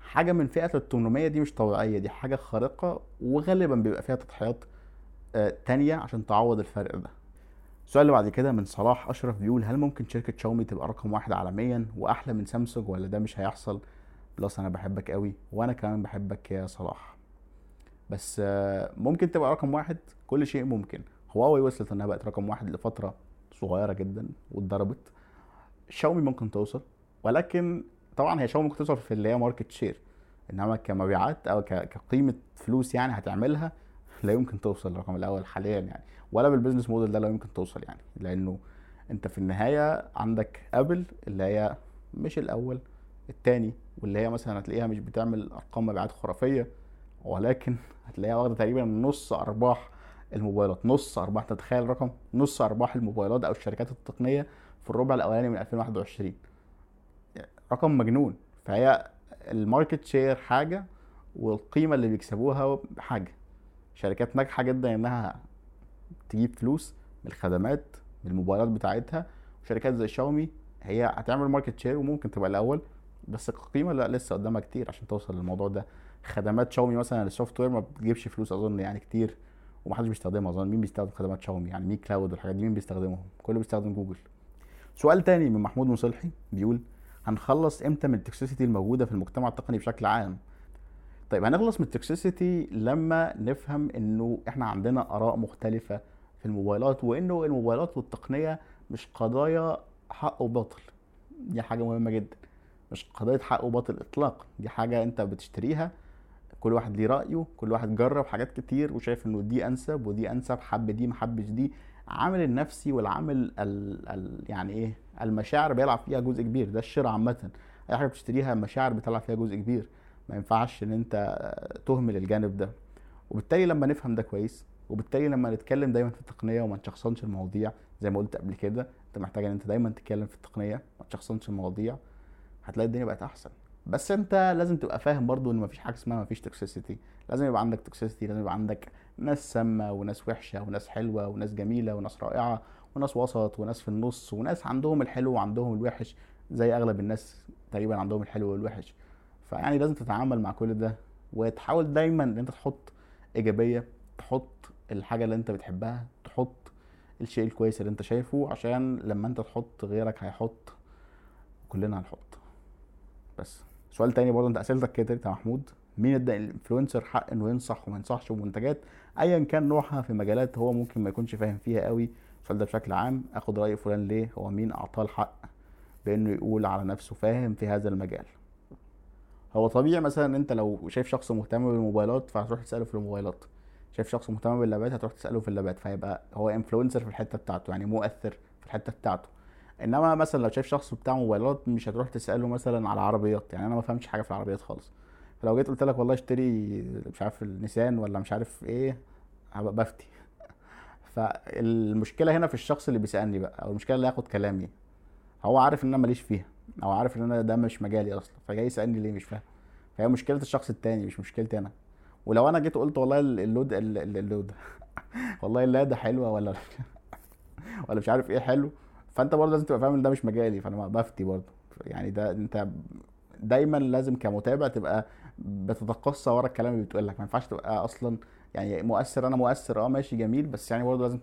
حاجة من فئة ال 800 دي مش طبيعية دي حاجة خارقة وغالبا بيبقى فيها تضحيات آه تانية عشان تعوض الفرق ده. السؤال اللي بعد كده من صلاح أشرف بيقول هل ممكن شركة شاومي تبقى رقم واحد عالميا وأحلى من سامسونج ولا ده مش هيحصل؟ plus أنا بحبك قوي وأنا كمان بحبك يا صلاح. بس ممكن تبقى رقم واحد كل شيء ممكن. هواوي وصلت إنها بقت رقم واحد لفترة صغيرة جدا واتضربت. شاومي ممكن توصل ولكن طبعا هي شاومي ممكن توصل في اللي هي market share إنما كمبيعات أو كقيمة فلوس يعني هتعملها لا يمكن توصل للرقم الأول حاليا يعني. ولا بال business model ده لا يمكن توصل يعني لأنه أنت في النهاية عندك ابل اللي هي مش الأول التاني واللي هي مثلا هتلاقيها مش بتعمل أرقام مبيعات خرافية ولكن هتلاقيها واخدة تقريبا نص أرباح الموبايلات نص أرباح تتخيل رقم نص أرباح الموبايلات أو الشركات التقنية في الربع الأولاني من 2021 رقم مجنون. فهي ال market share حاجة والقيمة اللي بيكسبوها حاجة. شركات ناجحة جدا إنها تجيب فلوس من الخدمات من الموبايلات بتاعتها. وشركات زي شاومي هي هتعمل market share وممكن تبقى الأول بس القيمة لا لسه قدامها كتير عشان توصل للموضوع ده. خدمات شاومي مثلا ال software ما بتجيبش فلوس أظن يعني كتير ومحدش بيستخدمها أظن. مين بيستخدم خدمات شاومي؟ يعني مي كلاود والحاجات دي مين بيستخدمهم؟ كله بيستخدم جوجل. سؤال تاني من محمود مصلحي بيقول هنخلص إمتى من ال toxicity الموجودة في المجتمع التقني بشكل عام؟ طيب هنخلص من ال toxicity لما نفهم إنه إحنا عندنا آراء مختلفة في الموبايلات وإنه الموبايلات والتقنيه مش قضايا حق وباطل. دي حاجة مهمة جدا. مش قضيه حق وباطل اطلاقا. دي حاجة أنت بتشتريها كل واحد ليه رأيه كل واحد جرب حاجات كتير وشايف إنه دي أنسب ودي أنسب حب دي ما حبش دي. عامل النفسي والعامل ال ال يعني إيه؟ المشاعر بيلعب فيها جزء كبير ده الشراء عامة. أي حاجة بتشتريها مشاعر بتلعب فيها جزء كبير. ما ينفعش إن أنت تهمل الجانب ده. وبالتالي لما نفهم ده كويس وبالتالي لما نتكلم دايما في التقنية وما نشخصنش المواضيع زي ما قلت قبل كده أنت محتاج إن أنت دايما تتكلم في التقنية ما تشخصنش المواضيع هتلاقي الدنيا بقت أحسن. بس أنت لازم تبقى فاهم برضو إن مفيش حاجة اسمها مفيش توكسيسيتي لازم يبقى عندك توكسيسيتي لازم يبقى عندك ناس سامة وناس وحشة وناس حلوة وناس جميلة وناس رائعة وناس وسط وناس في النص وناس عندهم الحلو وعندهم الوحش زي أغلب الناس تقريبا عندهم الحلو والوحش. فيعني لازم تتعامل مع كل ده وتحاول دايما إن أنت تحط إيجابية تحط الحاجة اللي أنت بتحبها تحط الشيء الكويس اللي أنت شايفه عشان لما أنت تحط غيرك هيحط كلنا هنحط. بس. سؤال تاني برضه أنت أسئلتك كترت يا محمود مين ادى ال influencer حق إنه ينصح وما ينصحش بمنتجات؟ ايا كان نوعها في مجالات هو ممكن ما يكونش فاهم فيها قوي السؤال ده بشكل عام اخد رأي فلان ليه؟ هو مين اعطاه الحق بانه يقول على نفسه فاهم في هذا المجال. هو طبيعي مثلا أنت لو شايف شخص مهتم بالموبايلات فهتروح تسأله في الموبايلات. شايف شخص مهتم بال laptops هتروح تسأله في ال laptops فيبقى هو influencer في الحتة بتاعته يعني مؤثر في الحتة بتاعته. إنما مثلا لو شايف شخص بتاع موبايلات مش هتروح تسأله مثلا على عربيات يعني أنا ما فهمش حاجة في العربيات خالص. فلو جيت قلت لك والله اشتري مش عارف النيسان ولا مش عارف إيه هبقى بفتي. فالمشكلة هنا في الشخص اللي بيسألني بقى أو المشكلة اللي هياخد كلامي هو عارف إن أنا ماليش فيها أو عارف إن أنا ده مش مجالي أصلا فجاي يسألني ليه مش فاهم. فهي مشكلة الشخص التاني مش مشكلتي أنا. ولو أنا جيت قلت والله اللود اللود والله اللاده حلوة ولا ولا مش عارف إيه حلو فأنت برضه لازم تبقى فاهم إن ده مش مجالي فأنا بفتي برضه. يعني ده أنت دايما لازم كمتابع تبقى بتتقصى ورا الكلام اللي بتقول لك ما ينفعش تبقى أصلا يعني مؤثر أنا مؤثر آه ماشي جميل بس يعني برضه لازم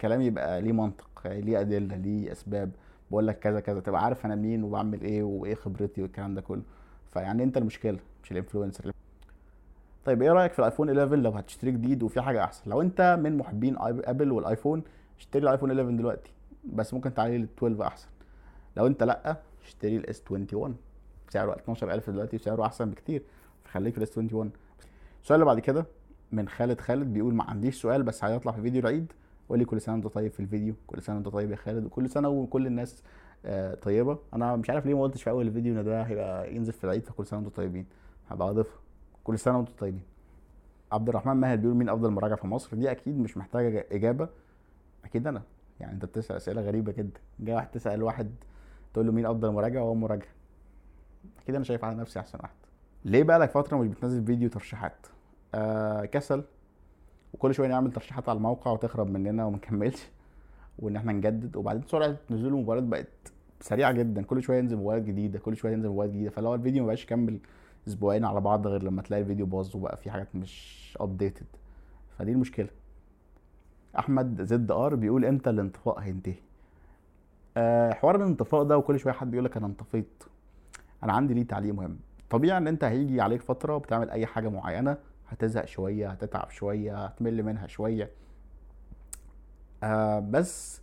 كلامي يبقى ليه منطق يعني ليه أدلة ليه أسباب. بقول لك كذا كذا تبقى عارف أنا مين وبعمل إيه وإيه خبرتي والكلام ده كله. فيعني أنت المشكلة مش ال influencer طيب إيه رأيك في الآيفون 11 لو هتشتري جديد وفي حاجة أحسن. لو أنت من محبين آبل والآيفون اشتري الآيفون 11 دلوقتي بس ممكن تعلي لل 12 أحسن. لو أنت لأ اشتري ال S 21 سعره 12000 دلوقتي وسعره أحسن بكتير فخليك في ال S 21 السؤال اللي بعد كده من خالد خالد بيقول ما عنديش سؤال بس هيطلع في فيديو العيد. قول لي كل سنة وانت طيب في الفيديو كل سنة وانت طيب يا خالد وكل سنة وكل الناس آه، طيبة. أنا مش عارف ليه ما قلتش في أول الفيديو إن ده هيبقى ينزل في العيد فكل سنة وأنتم طيبين. هبقى أضيفها. كل سنة وأنتم طيبين. عبد الرحمن ماهر بيقول مين أفضل مراجع في مصر؟ دي أكيد مش محتاجة إجابة. أكيد أنا. يعني أنت بتسأل أسئلة غريبة جدا. جاي واحد تسأل واحد تقول له مين أفضل مراجع؟ وهو مراجع. أكيد أنا شايف على نفسي أحسن واحد. ليه بقى لك فترة مش بتنزل فيديو ترشيحات؟ آه كسل. وكل شوية نعمل ترشيحات على الموقع وتخرب مننا وما نكملش. وإن إحنا نجدد. وبعدين سرعة نزول الموبايلات بقت سريعة جدا. كل شوية ينزل موبايلات جديدة. كل شوية ينزل موبايلات جديدة. فلو الفيديو ما بقاش يكمل أسبوعين على بعض غير لما تلاقي الفيديو باظ وبقى في حاجات مش updated فدي المشكلة. أحمد زد آر بيقول إمتى الانطفاء هينتهي؟ أه حوار الانطفاء ده وكل شوية حد يقول لك أنا انطفيت. أنا عندي ليه تعليق مهم. طبيعي إن أنت هيجي عليك فترة بتعمل أي حاجة معينة هتزهق شوية هتتعب شوية هتمل منها شوية. آه بس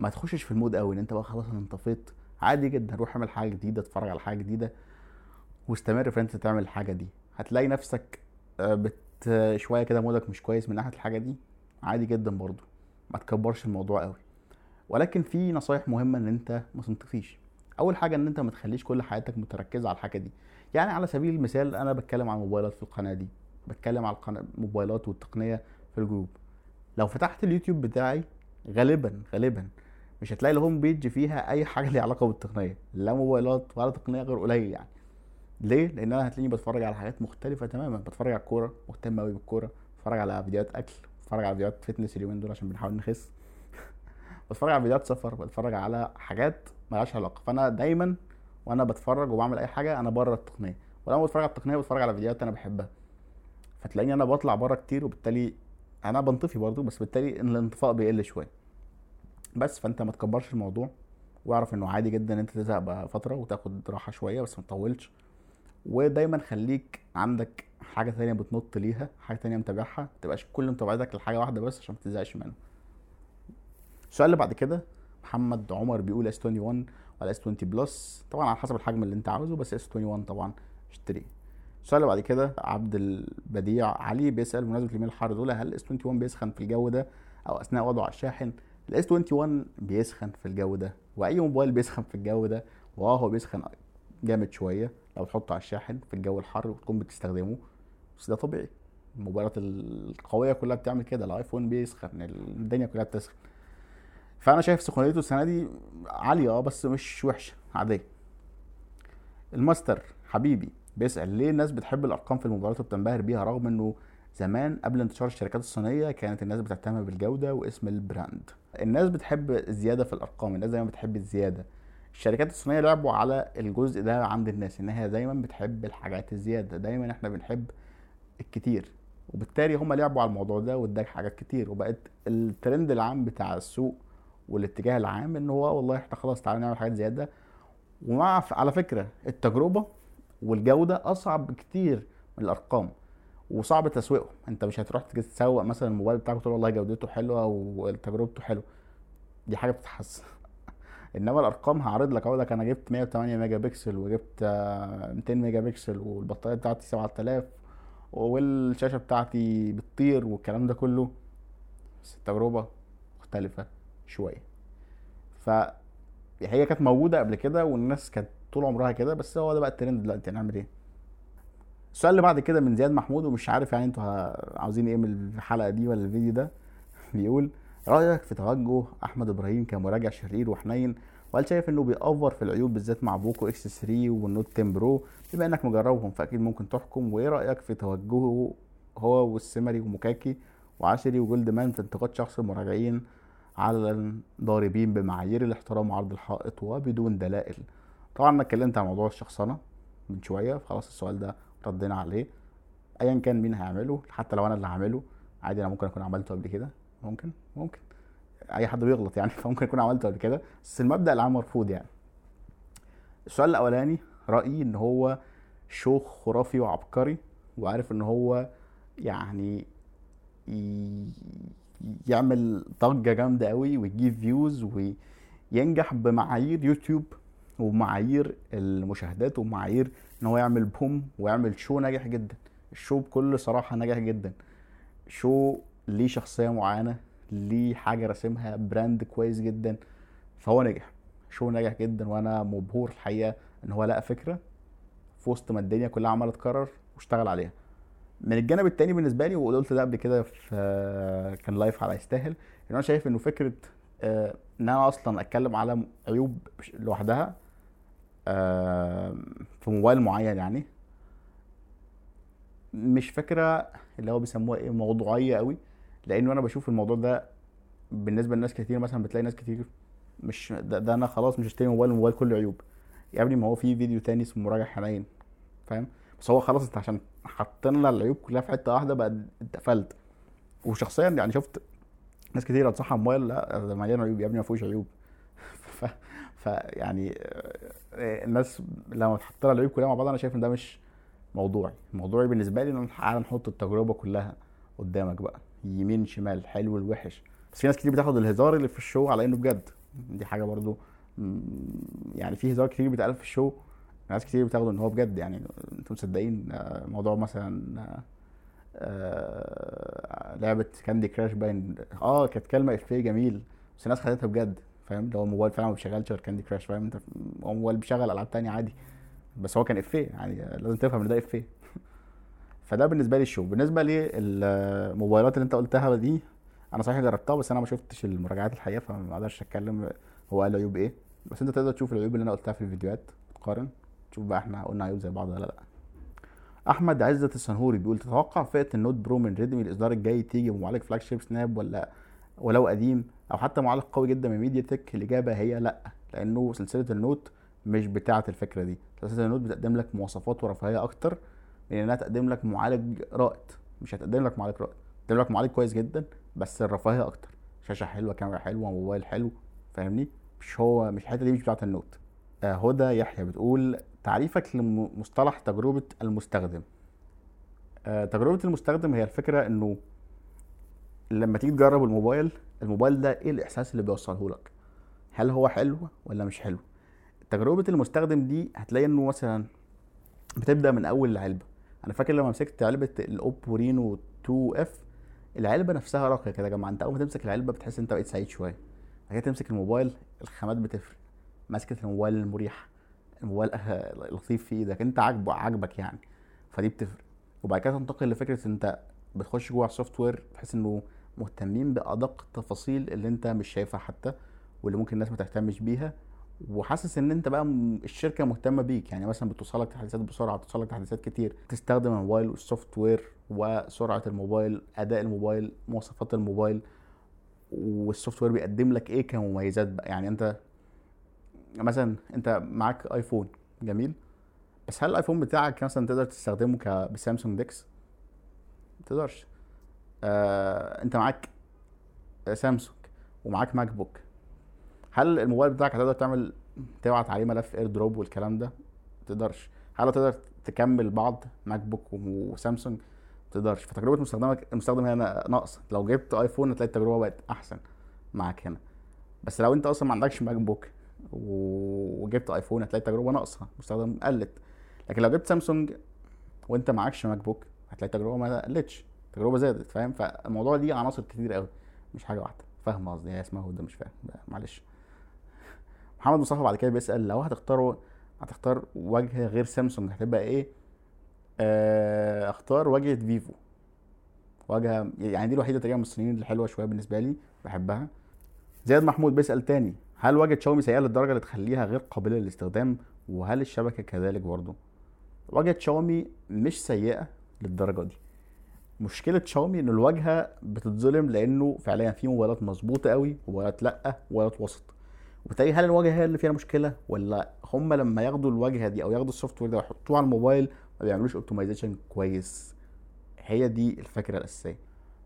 ما تخشش في ال mood قوي إن أنت بقى خلاص أنا انطفيت. عادي جدا روح اعمل حاجة جديدة اتفرج على حاجة جديدة واستمر في أنت تعمل الحاجة دي. هتلاقي نفسك آه، بت شوية كده mood ك مش كويس من ناحية الحاجة دي. عادي جدا برضو. ما تكبرش الموضوع قوي. ولكن في نصايح مهمة إن أنت ما تنطفيش. أول حاجة إن أنت ما تخليش كل حياتك متركزة على الحاجة دي. يعني على سبيل المثال أنا بتكلم عن الموبايلات في القناة دي بتكلم على الموبايلات والتقنية في الجروب. لو فتحت اليوتيوب بتاعي غالبا غالبا مش هتلاقي ال home page فيها أي حاجة ليها علاقة بالتقنية لا موبايلات ولا تقنية غير قليل يعني. ليه؟ لأن أنا هتلاقيني بتفرج على حاجات مختلفة تماما بتفرج على الكورة مهتم قوي بالكورة بتفرج على فيديوهات أكل بتفرج على فيديوهات fitness اليومين دول عشان بنحاول نخس. بتفرج على فيديوهات سفر بتفرج على حاجات مالهاش علاقة. فأنا دايما وأنا بتفرج وبعمل أي حاجة أنا بره التقنية. ولما بتفرج على التقنية بتفرج على فيديوهات أنا بحبها. فتلاقيني أنا بطلع بره كتير وبالتالي أنا بنطفي برضو بس بالتالي الانطفاء بيقل شوية. بس فأنت ما تكبرش الموضوع واعرف إنه عادي جدا إن أنت تزهق بقى فترة وتاخد راحة شوية بس ما تطولش. ودايما خليك عندك حاجة ثانية بتنط ليها حاجة ثانية متابعها ما تبقاش كل متابعتك لحاجة واحدة بس عشان ما تزهقش منها. السؤال اللي بعد كده محمد عمر بيقول اس 21 ولا S 20 plus طبعا على حسب الحجم اللي انت عاوزه بس S 21 طبعا اشتريه. السؤال اللي بعد كده عبد البديع علي بيسأل بمناسبة اليومين الحر دول هل S 21 بيسخن في الجو ده؟ أو أثناء وضعه على الشاحن ال S 21 بيسخن في الجو ده. وأي موبايل بيسخن في الجو ده واه هو بيسخن جامد شوية لو تحطه على الشاحن في الجو الحر وتكون بتستخدمه. بس ده طبيعي. الموبايلات القوية كلها بتعمل كده. الايفون بيسخن الدنيا كلها بتسخن. فأنا شايف سخونيته السنة دي عالية آه بس مش وحشة عادية. الماستر حبيبي بيسأل ليه الناس بتحب الأرقام في الموبايلات وبتنبهر بيها رغم إنه زمان قبل انتشار الشركات الصينية كانت الناس بتهتم بالجودة واسم ال brand. الناس بتحب الزياده في الأرقام الناس دايما بتحب الزيادة. الشركات الصينية لعبوا على الجزء ده عند الناس إن هي دايما بتحب الحاجات الزيادة دايما إحنا بنحب الكتير. وبالتالي هم لعبوا على الموضوع ده واداك حاجات كتير وبقت الترند العام بتاع السوق والاتجاه العام إن هو والله إحنا خلاص تعالى نعمل حاجات زيادة. ومع على فكرة التجربة والجودة أصعب بكتير من الأرقام وصعب تسويقه. أنت مش هتروح تسوق مثلا الموبايل بتاعك وتقول والله جودته حلوة وتجربته حلوة. دي حاجة بتتحسن. إنما الأرقام هعرض لك أقول لك أنا جبت 108 ميجا بكسل وجبت 200 ميجا بكسل والبطارية بتاعتي 7000 والشاشة بتاعتي بتطير والكلام ده كله. بس التجربة مختلفة. شوية. ف هي كانت موجودة قبل كده والناس كانت طول عمرها كده بس هو ده بقى الترند دلوقتي هنعمل إيه. السؤال اللي بعد كده من زياد محمود ومش عارف يعني أنتوا عاوزين إيه من الحلقة دي ولا الفيديو ده؟ بيقول رأيك في توجه أحمد إبراهيم كمراجع شرير وحنين وهل شايف إنه بيأفور في العيوب بالذات مع بوكو إكس 3 والنوت 10 برو؟ بما إنك مجربهم فأكيد ممكن تحكم وإيه رأيك في توجهه هو والسمري ومكاكي وعشري وجولد مان في انتقاد شخص المراجعين على الضاربين بمعايير الاحترام وعرض الحائط وبدون دلائل. طبعا أنا اتكلمت عن موضوع الشخصنه من شوية فخلاص السؤال ده ردينا عليه. ايا كان مين هيعمله حتى لو أنا اللي هعمله عادي أنا ممكن أكون عملته قبل كده. ممكن ممكن. أي حد بيغلط يعني فممكن يكون عملته قبل كده. بس المبدأ العام مرفوض يعني. السؤال الأولاني رأيي إن هو show خرافي وعبقري وعارف إن هو يعني يعمل ضجة جامدة قوي ويجيب views وينجح بمعايير يوتيوب ومعايير المشاهدات ومعايير إن هو يعمل boom ويعمل show ناجح جدا. ال show بكل صراحة ناجح جدا. show ليه شخصية معينة ليه حاجة راسمها brand كويس جدا. فهو نجح شو نجح جدا وأنا مبهور الحقيقة إن هو لقى فكرة في وسط ما الدنيا كلها عمالة تكرر واشتغل عليها. من الجانب التاني بالنسبة لي وقلت ده قبل كده في كان لايف على يستاهل إن أنا شايف إنه فكرة آه، إن أنا أصلا أتكلم على عيوب لوحدها آه، في موبايل معين يعني مش فكرة اللي هو بيسموها إيه موضوعية قوي لأنه أنا بشوف الموضوع ده بالنسبة لناس كتير مثلا بتلاقي ناس كتير مش ده, ده أنا خلاص مش هشتري موبايل الموبايل كله عيوب. يا ابني ما هو في فيديو تاني اسمه مراجع حنين فاهم؟ بس هو خلاص انت عشان حطينا العيوب كلها في حتة واحدة بقى اتقفلت. وشخصيا يعني شفت ناس كتير انصحها موبايل لا ده مليان عيوب يا ابني ما فيهوش عيوب. ف... فيعني آه، الناس لما تحط لها العيوب كلها مع بعض أنا شايف إن ده مش موضوعي. موضوعي بالنسبة لي إن تعالى نحط التجربة كلها قدامك بقى. يمين شمال حلو الوحش بس في ناس كتير بتاخد الهزار اللي في ال show على إنه بجد. دي حاجة برضو يعني في هزار كتير بيتقال في ال show ناس كتير بتاخده إن هو بجد يعني أنتوا مصدقين آه، موضوع مثلا آه، لعبة كاندي كراش باين. آه كانت كلمة إفيه جميل بس الناس خدتها بجد فاهم؟ لو الموبايل فعلا ما بيشغلش غير كاندي كراش فاهم؟ أنت هو الموبايل بيشغل ألعاب تانية عادي بس هو كان إفيه يعني لازم تفهم إن ده إفيه. فده بالنسبة لي ال show. بالنسبة للموبايلات اللي أنت قلتها دي أنا صحيح جربتها بس أنا ما شفتش المراجعات الحقيقة فما أقدرش أتكلم هو قال عيوب إيه. بس أنت تقدر تشوف العيوب اللي أنا قلتها في الفيديوهات تقارن. تشوف بقى إحنا قلنا عيوب زي بعض ولا لأ. أحمد عزت السنهوري بيقول تتوقع فئة النوت برو من ريدمي الإصدار الجاي تيجي بمعالج flagship سناب ولا ولو قديم؟ أو حتى معالج قوي جدا من ميديا تك الإجابة هي لأ لأنه سلسلة النوت مش بتاعة الفكرة دي. سلسلة النوت بتقدم لك مواصفات ورفاهية أكتر من إنها تقدم لك معالج رائد. مش هتقدم لك معالج رائد تقدم لك معالج كويس جدا بس الرفاهية أكتر. شاشة حلوة كاميرا حلوة موبايل حلو فاهمني؟ مش هو مش الحتة دي مش بتاعة النوت. آه هدى يحيى بتقول تعريفك لمصطلح تجربة المستخدم. آه تجربة المستخدم هي الفكرة إنه لما تيجي تجرب الموبايل الموبايل ده إيه الإحساس اللي بيوصله لك؟ هل هو حلو ولا مش حلو؟ تجربة المستخدم دي هتلاقي إنه مثلا بتبدأ من أول العلبه أنا فاكر لما مسكت علبة الأوبو رينو 2 إف العلبة نفسها راقية كده يا جماعة. أنت أول ما تمسك العلبة بتحس أنت بقيت سعيد شوية. بعد كده تمسك الموبايل الخامات بتفرق. ماسكه الموبايل المريح. الموبايل لطيف في إيدك انت عاجبه عاجبك يعني. فدي بتفرق. وبعد كده تنتقل لفكرة أنت بتخش جوه ال software تحس إنه مهتمين بأدق التفاصيل اللي أنت مش شايفها حتى واللي ممكن الناس ما تهتمش بيها. وحاسس إن أنت بقى الشركة مهتمة بيك. يعني مثلا بتوصلك تحديثات بسرعة بتوصلك تحديثات كتير. تستخدم الموبايل وال software وسرعة الموبايل أداء الموبايل مواصفات الموبايل. وال software بيقدم لك إيه كمميزات بقى؟ يعني أنت مثلا أنت معاك ايفون جميل. بس هل الآيفون بتاعك مثلا تقدر تستخدمه بسامسونج ديكس؟ ما تقدرش. آه أنت معاك سامسونج ومعاك ماك بوك هل الموبايل بتاعك هتقدر تعمل تبعت عليه ملف اير دروب والكلام ده؟ تقدرش. هل هتقدر تكمل بعض ماك بوك وسامسونج؟ تقدرش. فتجربة مستخدمك المستخدم هنا ناقصة. لو جبت ايفون هتلاقي التجربة بقت أحسن معاك هنا. بس لو أنت أصلا ما عندكش ماك بوك وجبت آيفون هتلاقي التجربة ناقصة مستخدم قلت. لكن لو جبت سامسونج وانت معكش ماك بوك هتلاقي التجربة ما قلتش التجربة زادت فاهم؟ فالموضوع ليه عناصر كتير قوي مش حاجة واحدة. فاهم قصدي؟ هي اسمها ده مش فاهم معلش. محمد مصطفى بعد كده بيسأل لو هتختاروا هتختار واجهه غير سامسونج هتبقى إيه؟ آه، اختار واجهه فيفو. واجهه يعني دي الوحيدة تقريبا من الصينيين اللي حلوة شوية بالنسبة لي بحبها. زياد محمود بيسأل تاني هل واجهه شاومي سيئة للدرجة اللي تخليها غير قابلة للاستخدام؟ وهل الشبكة كذلك برضه واجهه شاومي مش سيئة للدرجة دي. مشكلة شاومي إن الواجهة بتتظلم لأنه فعليا في موبايلات مظبوطة قوي وموبايلات لأ وموبايلات وسط. وبالتالي هل الواجهة هي اللي فيها مشكلة ولا هم لما ياخدوا الواجهة دي أو ياخدوا السوفت وير ده ويحطوه على الموبايل ما بيعملوش اوبتمايزيشن كويس؟ هي دي الفكرة الأساسية.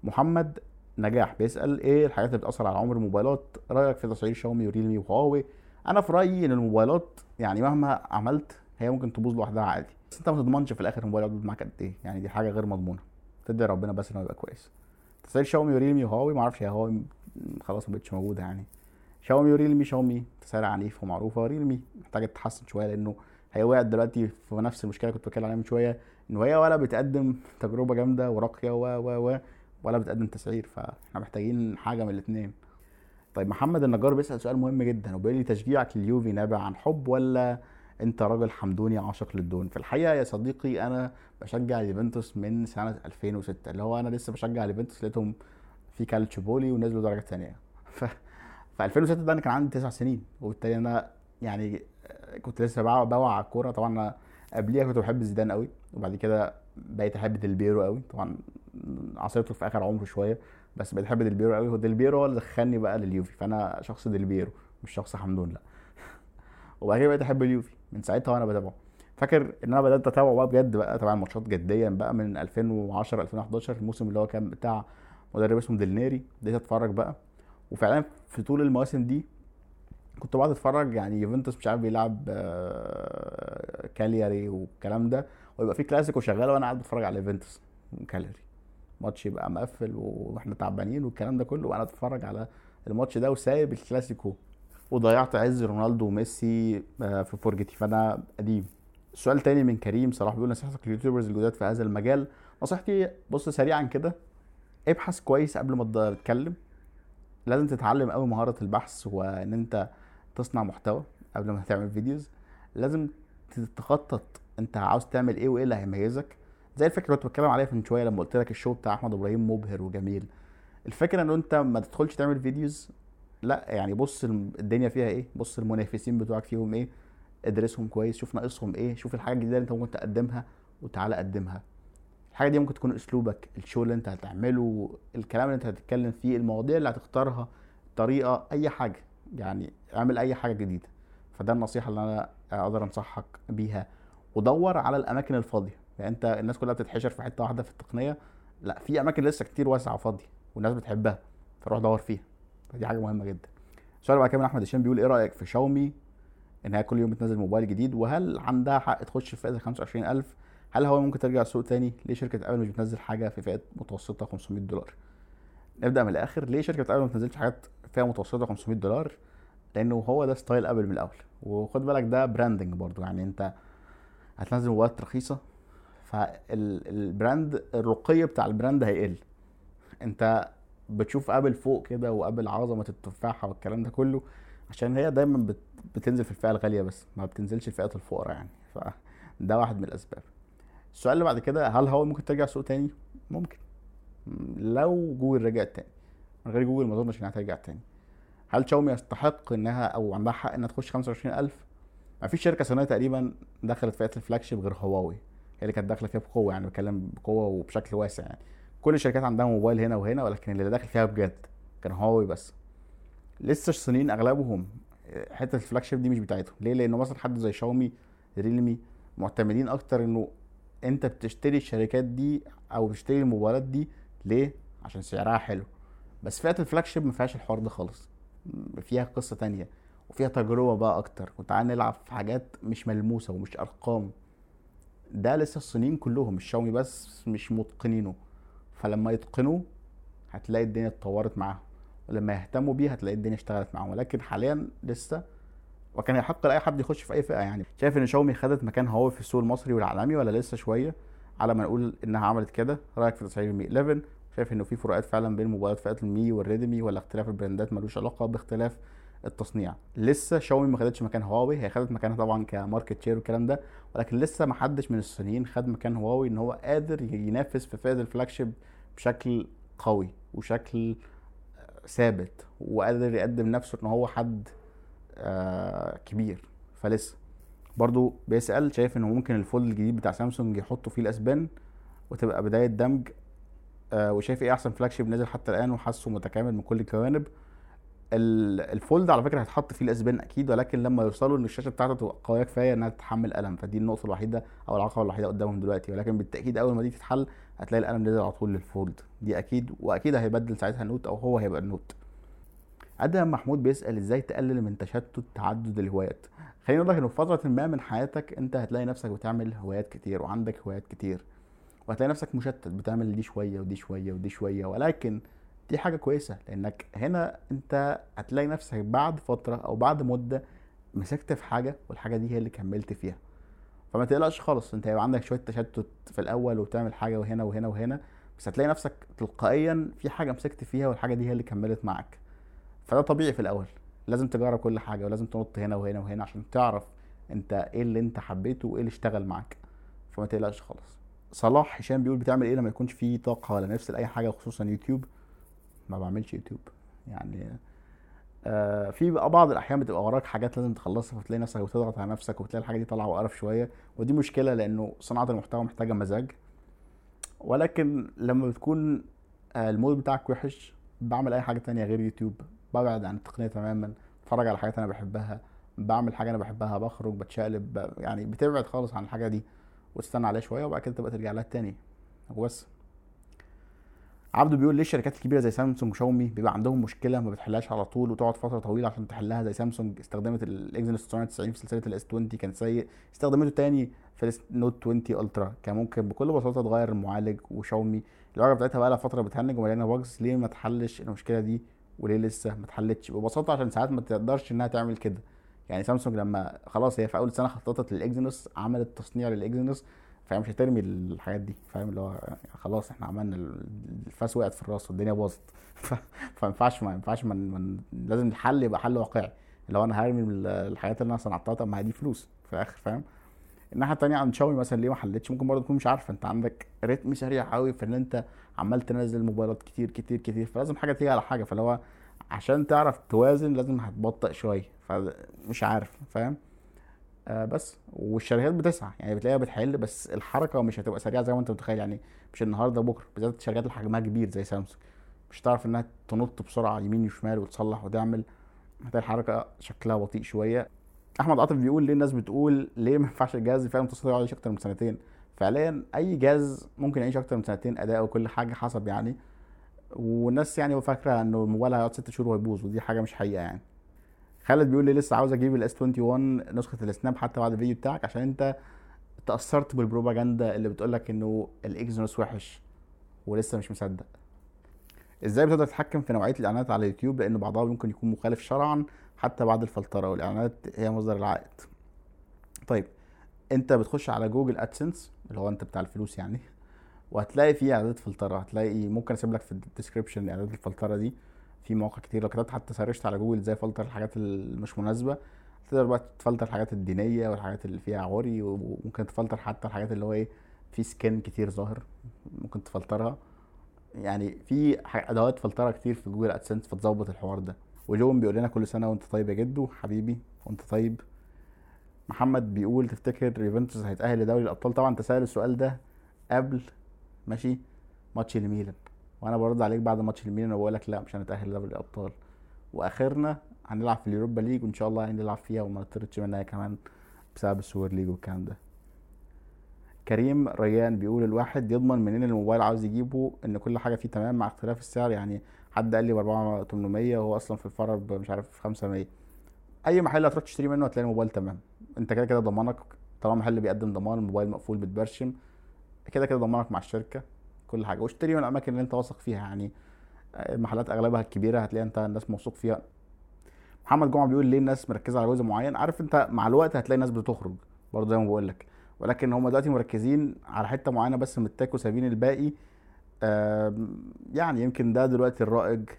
محمد نجاح. بيسأل إيه الحاجات اللي بتأثر على عمر الموبايلات؟ رأيك في تسعير شاومي وريلمي وهواوي؟ أنا في رأيي إن الموبايلات يعني مهما عملت هي ممكن تبوظ لوحدها عادي. بس أنت ما تضمنش في الآخر الموبايل يقعد معاك قد إيه. يعني دي حاجة غير مضمونة. تدعي ربنا بس إنه يبقى كويس. تسعير شاومي وريلمي وهواوي؟ ما أعرفش هي هواوي خلاص ما بقتش موجودة يعني. شاومي وريلمي شاومي تسعير عنيف ومعروفة. وريلمي محتاجة تتحسن شوية لأنه هي وقعت دلوقتي في نفس المشكلة كنت بتكلم عليها من شوية إن هي ولا بتقدم تجربة جامدة وراقية و و و. ولا بتقدم تسعير فاحنا محتاجين حاجة من الاثنين طيب محمد النجار بيسأل سؤال مهم جدا وبيقول لي تشجيعك لليوفي نابع عن حب ولا أنت راجل حمدوني عاشق للدون؟ في الحقيقة يا صديقي أنا بشجع اليوفنتوس من سنة 2006 اللي هو أنا لسه بشجع اليوفنتوس لقيتهم في كالتشوبولي ونزلوا درجة ثانية ف في 2006 ده أنا كان عندي تسع سنين وبالتالي أنا يعني كنت لسه بوعى على الكورة. طبعا أنا قبليها كنت بحب زيدان قوي وبعد كده بقيت أحب ديل بييرو قوي. طبعا عصرته في آخر عمره شوية بس بقيت احب ديل بييرو قوي هو ديل بييرو هو اللي دخلني بقى لليوفي فأنا شخص ديل بييرو مش شخص حمدون لأ. وبعد كده بقيت أحب اليوفي من ساعتها وأنا بتابعه. فاكر إن أنا بدأت أتابعه بقى بجد بقى طبعا ماتشات جديا بقى من 2010 2011 الموسم اللي هو كان بتاع مدرب اسمه ديلنيري بديت أتفرج بقى. وفعلا في طول المواسم دي كنت بقعد أتفرج يعني يوفنتوس مش عارف بيلعب آه، كالياري والكلام ده ويبقى في كلاسيكو شغال وأنا قاعد بتفرج على يوفنتوس وكالياري ماتش يبقى مقفل وإحنا تعبانين والكلام ده كله وأنا بتفرج على الماتش ده وسايب الكلاسيكو. وضيعت عز رونالدو وميسي آه، في فرجتي فأنا قديم. سؤال تاني من كريم صلاح بيقول نصيحتك لل YouTubers الجداد في هذا المجال. نصيحتي بص سريعا كده ابحث كويس قبل ما تتكلم. لازم تتعلم قوي مهارة البحث وإن أنت تصنع محتوى قبل ما تعمل videos لازم تخطط أنت عاوز تعمل إيه وإيه اللي هيميزك. زي الفكرة اللي كنت بتكلم عليها من شوية لما قلت لك ال show بتاع أحمد إبراهيم مبهر وجميل. الفكرة إن أنت ما تدخلش تعمل videos لا يعني بص الدنيا فيها إيه؟ بص المنافسين بتوعك فيهم إيه؟ ادرسهم كويس شوف ناقصهم إيه؟ شوف الحاجة الجديدة اللي أنت ممكن تقدمها وتعالى قدمها. الحاجة دي ممكن تكون أسلوبك الشو اللي أنت هتعمله الكلام اللي أنت هتتكلم فيه المواضيع اللي هتختارها طريقة أي حاجة. يعني اعمل أي حاجة جديدة. فده النصيحة اللي أنا أقدر أنصحك بيها. ودور على الأماكن الفاضية. يعني انت الناس كلها بتتحشر في حتة واحدة في التقنية. لا في أماكن لسه كتير واسعة وفاضية والناس بتحبها فروح دور فيها. فدي حاجة مهمة جدا. السؤال بعد كده من أحمد هشام بيقول إيه رأيك في شاومي؟ إن هي كل يوم بتنزل موبايل جديد وهل عندها حق تخش في فئة 25000 هل هو ممكن ترجع السوق تاني؟ ليه شركة ابل مش بتنزل حاجة في فئة متوسطة 500 دولار؟ نبدأ من الآخر. ليه شركة ابل ما بتنزلش حاجات فيها متوسطة 500 دولار؟ لأنه هو ده style ابل من الأول. وخد بالك ده branding برضو. يعني أنت هتنزل موبايلات رخيصة فال brand الرقي بتاع ال brand هيقل. انت بتشوف أبل فوق كده وأبل عظمة التفاحة والكلام ده كله عشان هي دايما بتنزل في الفئة الغالية بس ما بتنزلش فئه الفقراء يعني. فده واحد من الأسباب. السؤال اللي بعد كده هل هو ممكن ترجع سوق تاني؟ ممكن. لو جوجل رجعت تاني. من غير جوجل ما أظنش إنها ترجع تاني. هل شاومي يستحق إنها أو عندها حق إنها تخش 25000 ما فيش شركة صينية تقريبا دخلت فئة الفلاج غير هواوي. اللي كانت داخلة فيها بقوة يعني بتكلم بقوة وبشكل واسع يعني. كل الشركات عندها موبايل هنا وهنا ولكن اللي داخل فيها بجد كان هواوي بس. لسه الصينيين أغلبهم حتة ال flagship دي مش بتاعتهم. ليه؟ لأنه مثلا حد زي شاومي ريلمي معتمدين أكتر إنه أنت بتشتري الشركات دي أو بتشتري الموبايلات دي ليه؟ عشان سعرها حلو. بس فئة ال flagship ما فيهاش الحوار ده خالص. فيها قصة تانية وفيها تجربة بقى أكتر. وتعال نلعب في حاجات مش ملموسة ومش أرقام. ده لسه الصينيين كلهم مش شاومي بس مش متقنينه. فلما يتقنوه هتلاقي الدنيا اتطورت معاهم. ولما يهتموا بيه هتلاقي الدنيا اشتغلت معاهم. ولكن حاليا لسه وكان يحق لأي حد يخش في أي فئة يعني. شايف إن شاومي خدت مكان هواوي في السوق المصري والعالمي ولا لسه شوية؟ على ما نقول إنها عملت كده. رأيك في تسعير المي 11 شايف إنه في فروقات فعلا بين موبايلات فئات المي والريدمي ولا اختلاف البراندات ملوش علاقة؟ باختلاف التصنيع. لسه شاومي ما خدتش مكان هواوي هي خدت مكانها طبعا ك market share والكلام ده ولكن لسه ما حدش من الصينيين خد مكان هواوي إن هو قادر ينافس في فئة ال flag بشكل قوي وشكل ثابت وقادر يقدم نفسه إن هو حد آه كبير. فلسه. برضو بيسأل شايف إنه ممكن ال Fold الجديد بتاع سامسونج يحطوا فيه ال S Pen وتبقى بداية دمج آه وشايف إيه أحسن flag نزل حتى الآن وحاسه متكامل من كل الجوانب ال Fold على فكرة هيتحط فيه ال S Pen أكيد ولكن لما يوصلوا إن الشاشة بتاعته تبقى قوية كفاية إنها تتحمل قلم فدي النقطة الوحيدة أو العقبة الوحيدة قدامهم دلوقتي ولكن بالتأكيد أول ما دي تتحل هتلاقي القلم نزل على طول لل Fold. دي أكيد وأكيد هيبدل ساعتها ال Note أو هو هيبقى ال Note. ادهم محمود بيسأل إزاي تقلل من تشتت تعدد الهوايات؟ خليني أقول لك ان في فترة ما من حياتك أنت هتلاقي نفسك بتعمل هوايات كتير وعندك هوايات كتير وهتلاقي نفسك مشتت بتعمل دي شوية ودي شوية ودي شوية ولكن دي حاجة كويسة لأنك هنا أنت هتلاقي نفسك بعد فترة أو بعد مدة مسكت في حاجة والحاجة دي هي اللي كملت فيها. فما تقلقش خالص أنت هيبقى عندك شوية تشتت في الأول وبتعمل حاجة وهنا وهنا وهنا بس هتلاقي نفسك تلقائيا في حاجة مسكت فيها والحاجة دي هي اللي كملت معاك. فده طبيعي في الأول. لازم تجرب كل حاجة ولازم تنط هنا وهنا وهنا عشان تعرف أنت إيه اللي أنت حبيته وإيه اللي اشتغل معاك. فما تقلقش خالص. صلاح هشام بيقول بتعمل إيه لما يكونش في طاقة ولا نفس لأي حاجة خصوصا يوتيوب؟ ما بعملش يوتيوب. يعني آه في بعض الأحيان بتبقى وراك حاجات لازم تخلصها فتلاقي نفسك بتضغط على نفسك وتلاقي الحاجة دي طالعة وقرف شوية ودي مشكلة لأنه صناعة المحتوى محتاجة مزاج. ولكن لما بتكون آه ال mood بتاعك وحش بعمل أي حاجة تانية غير يوتيوب. ببعد عن التقنية تماما اتفرج على حاجات أنا بحبها بعمل حاجة أنا بحبها بخرج بتشقلب يعني بتبعد خالص عن الحاجة دي وتستنى عليها شوية وبعد كده تبقى ترجع لها تاني. وبس عبده بيقول ليه الشركات الكبيرة زي سامسونج وشاومي بيبقى عندهم مشكلة ما بتحلهاش على طول وتقعد فترة طويلة عشان تحلها زي سامسونج؟ استخدمت ال Exynos 990 في سلسلة ال S 20 كان سيء. استخدمته تاني في ال Note 20 Ultra كان ممكن بكل بساطة تغير المعالج وشاومي. الواجهه بتاعتها بقى لها فترة بتهنج ومليانة bugs ليه ما تحلش المشكلة دي وليه لسه ما اتحلتش ببساطة عشان ساعات ما تقدرش إنها تعمل كده. يعني سامسونج لما خلاص هي في أول سنة خططت لل Exynos عملت تصنيع لل Exynos فهي مش هترمي الحاجات دي فاهم؟ اللي هو خلاص إحنا عملنا الفاس وقعت في الراس والدنيا باظت. فما ينفعش ما ينفعش من, من لازم الحل يبقى حل واقعي. اللي هو أنا هرمي الحاجات اللي أنا صنعتها طب ما هي دي فلوس في الآخر فاهم؟ الناحية التانية عند شاومي مثلا ليه ما حلتش؟ ممكن برضه تكون مش عارفة. انت عندك رتم سريع قوي في ان انت عمال تنزل موبايلات كتير كتير كتير. فلازم حاجة تيجي على حاجة. فاللي هو عشان تعرف توازن لازم هتبطئ شوية. فمش عارف فاهم؟ آه بس. والشركات بتسعى يعني بتلاقيها بتحل بس الحركة مش هتبقى سريعة زي ما انت متخيل يعني مش النهارده بكرة بالذات الشركات اللي حجمها كبير زي سامسونج. مش هتعرف انها تنط بسرعة يمين وشمال وتصلح وتعمل. هتلاقي الحركه شكلها بطيء شوية. أحمد عاطف بيقول ليه الناس بتقول ليه ما ينفعش الجهاز فعلا يقعد يعيش أكتر من سنتين؟ فعليا أي جهاز ممكن يعيش أكتر من سنتين أداء وكل حاجة حسب يعني. والناس يعني فاكرة إنه الموبايل هيقعد ست شهور ويبوظ ودي حاجة مش حقيقة يعني. خالد بيقول لي لسه عاوز أجيب ال S 21 نسخة ال Snap حتى بعد الفيديو بتاعك عشان أنت تأثرت بالبروباجندا اللي بتقول لك انه ال Exynos وحش ولسه مش مصدق. إزاي بتقدر تتحكم في نوعية الإعلانات على اليوتيوب؟ لأن بعضها ممكن يكون مخالف شرعا حتى بعد الفلترة والإعلانات هي مصدر العائد. طيب أنت بتخش على Google AdSense اللي هو أنت بتاع الفلوس يعني وهتلاقي فيه إعدادات فلترة. هتلاقي ممكن أسيب لك في ال description إعدادات الفلترة دي. في مواقع كتير لو كتبت حتى search ت على جوجل إزاي فلتر الحاجات اللي مش مناسبة تقدر بقى تفلتر الحاجات الدينية والحاجات اللي فيها عري وممكن تفلتر حتى الحاجات اللي هو إيه في skin كتير ظاهر ممكن تفلترها. يعني في أدوات فلتره كتير في Google AdSense فتظبط الحوار ده. وجون بيقول لنا كل سنة وانت طيب يا جدو حبيبي وانت طيب. محمد بيقول تفتكر يوفنتوس هيتأهل لدوري الأبطال؟ طبعا أنت السؤال ده قبل ماشي ماتش الميلان وأنا برد عليك بعد ماتش الميلان وبقول لك لا مش هنتأهل لدوري الأبطال. وآخرنا هنلعب في ال Europa League وإن شاء الله هنلعب فيها وما نطردش منها كمان بسبب ال Super League والكلام ده. كريم ريان بيقول الواحد يضمن منين الموبايل عاوز يجيبه إن كل حاجة فيه تمام مع اختلاف السعر؟ يعني حد قال لي ب 4800 وهو أصلا في الفرع مش عارف 500 أي محل هتروح تشتري منه هتلاقي الموبايل تمام. أنت كده كده ضمانك طالما محل بيقدم ضمان الموبايل مقفول متبرشم كده كده ضمانك مع الشركة. كل حاجة. واشتري من الأماكن اللي أنت واثق فيها. يعني المحلات أغلبها الكبيرة هتلاقي أنت الناس موثوق فيها. محمد جمعة بيقول ليه الناس مركزة على جزء معين؟ عارف أنت مع الوقت هتلاقي الناس بتخرج برضه زي ما بقول لك. ولكن هم دلوقتي مركزين على حتة معينة بس من التاك وسايبين الباقي. يعني يمكن ده دلوقتي الرائج.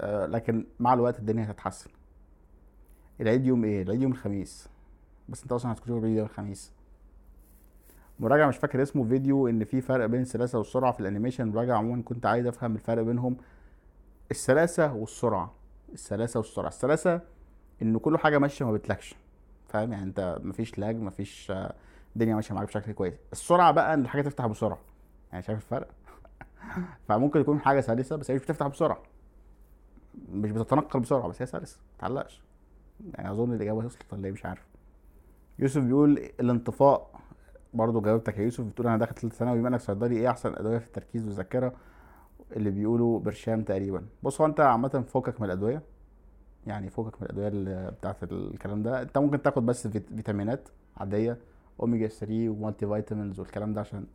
آه، لكن مع الوقت الدنيا هتتحسن. العيد يوم إيه؟ العيد يوم الخميس. بس أنت أصلا هتكون العيد يوم الخميس؟ مراجعة مش فاكر اسمه فيديو إن في فرق بين السلاسة والسرعة في ال animation. مراجعة عموما كنت عايز أفهم الفرق بينهم. السلاسة والسرعة. السلاسة والسرعة. السلاسة إن كل حاجة ماشية ما بتلاكش فاهم؟ يعني أنت مفيش لاج مفيش آه، الدنيا ماشية معاك بشكل كويس. السرعة بقى إن الحاجة تفتح بسرعة. يعني شايف الفرق؟ فممكن يكون حاجة سلسة بس هي مش بتفتح بسرعة. مش بتتنقل بسرعة بس هي سلسة. متعلقش يعني أظن الإجابة وصلت ولا إيه؟ مش عارف. يوسف بيقول الانطفاء برضه جاوبتك يا يوسف بتقول أنا داخل ثالثه ثانوي بما إنك صيدلي إيه أحسن أدوية في التركيز والذاكرة اللي بيقولوا برشام تقريبا؟ بص هو أنت عامة فكك من الأدوية يعني فكك من الأدوية بتاعت الكلام ده. أنت ممكن تاخد بس فيت- فيتامينات عادية أوميجا 3 و multivitamins والكلام ده عشان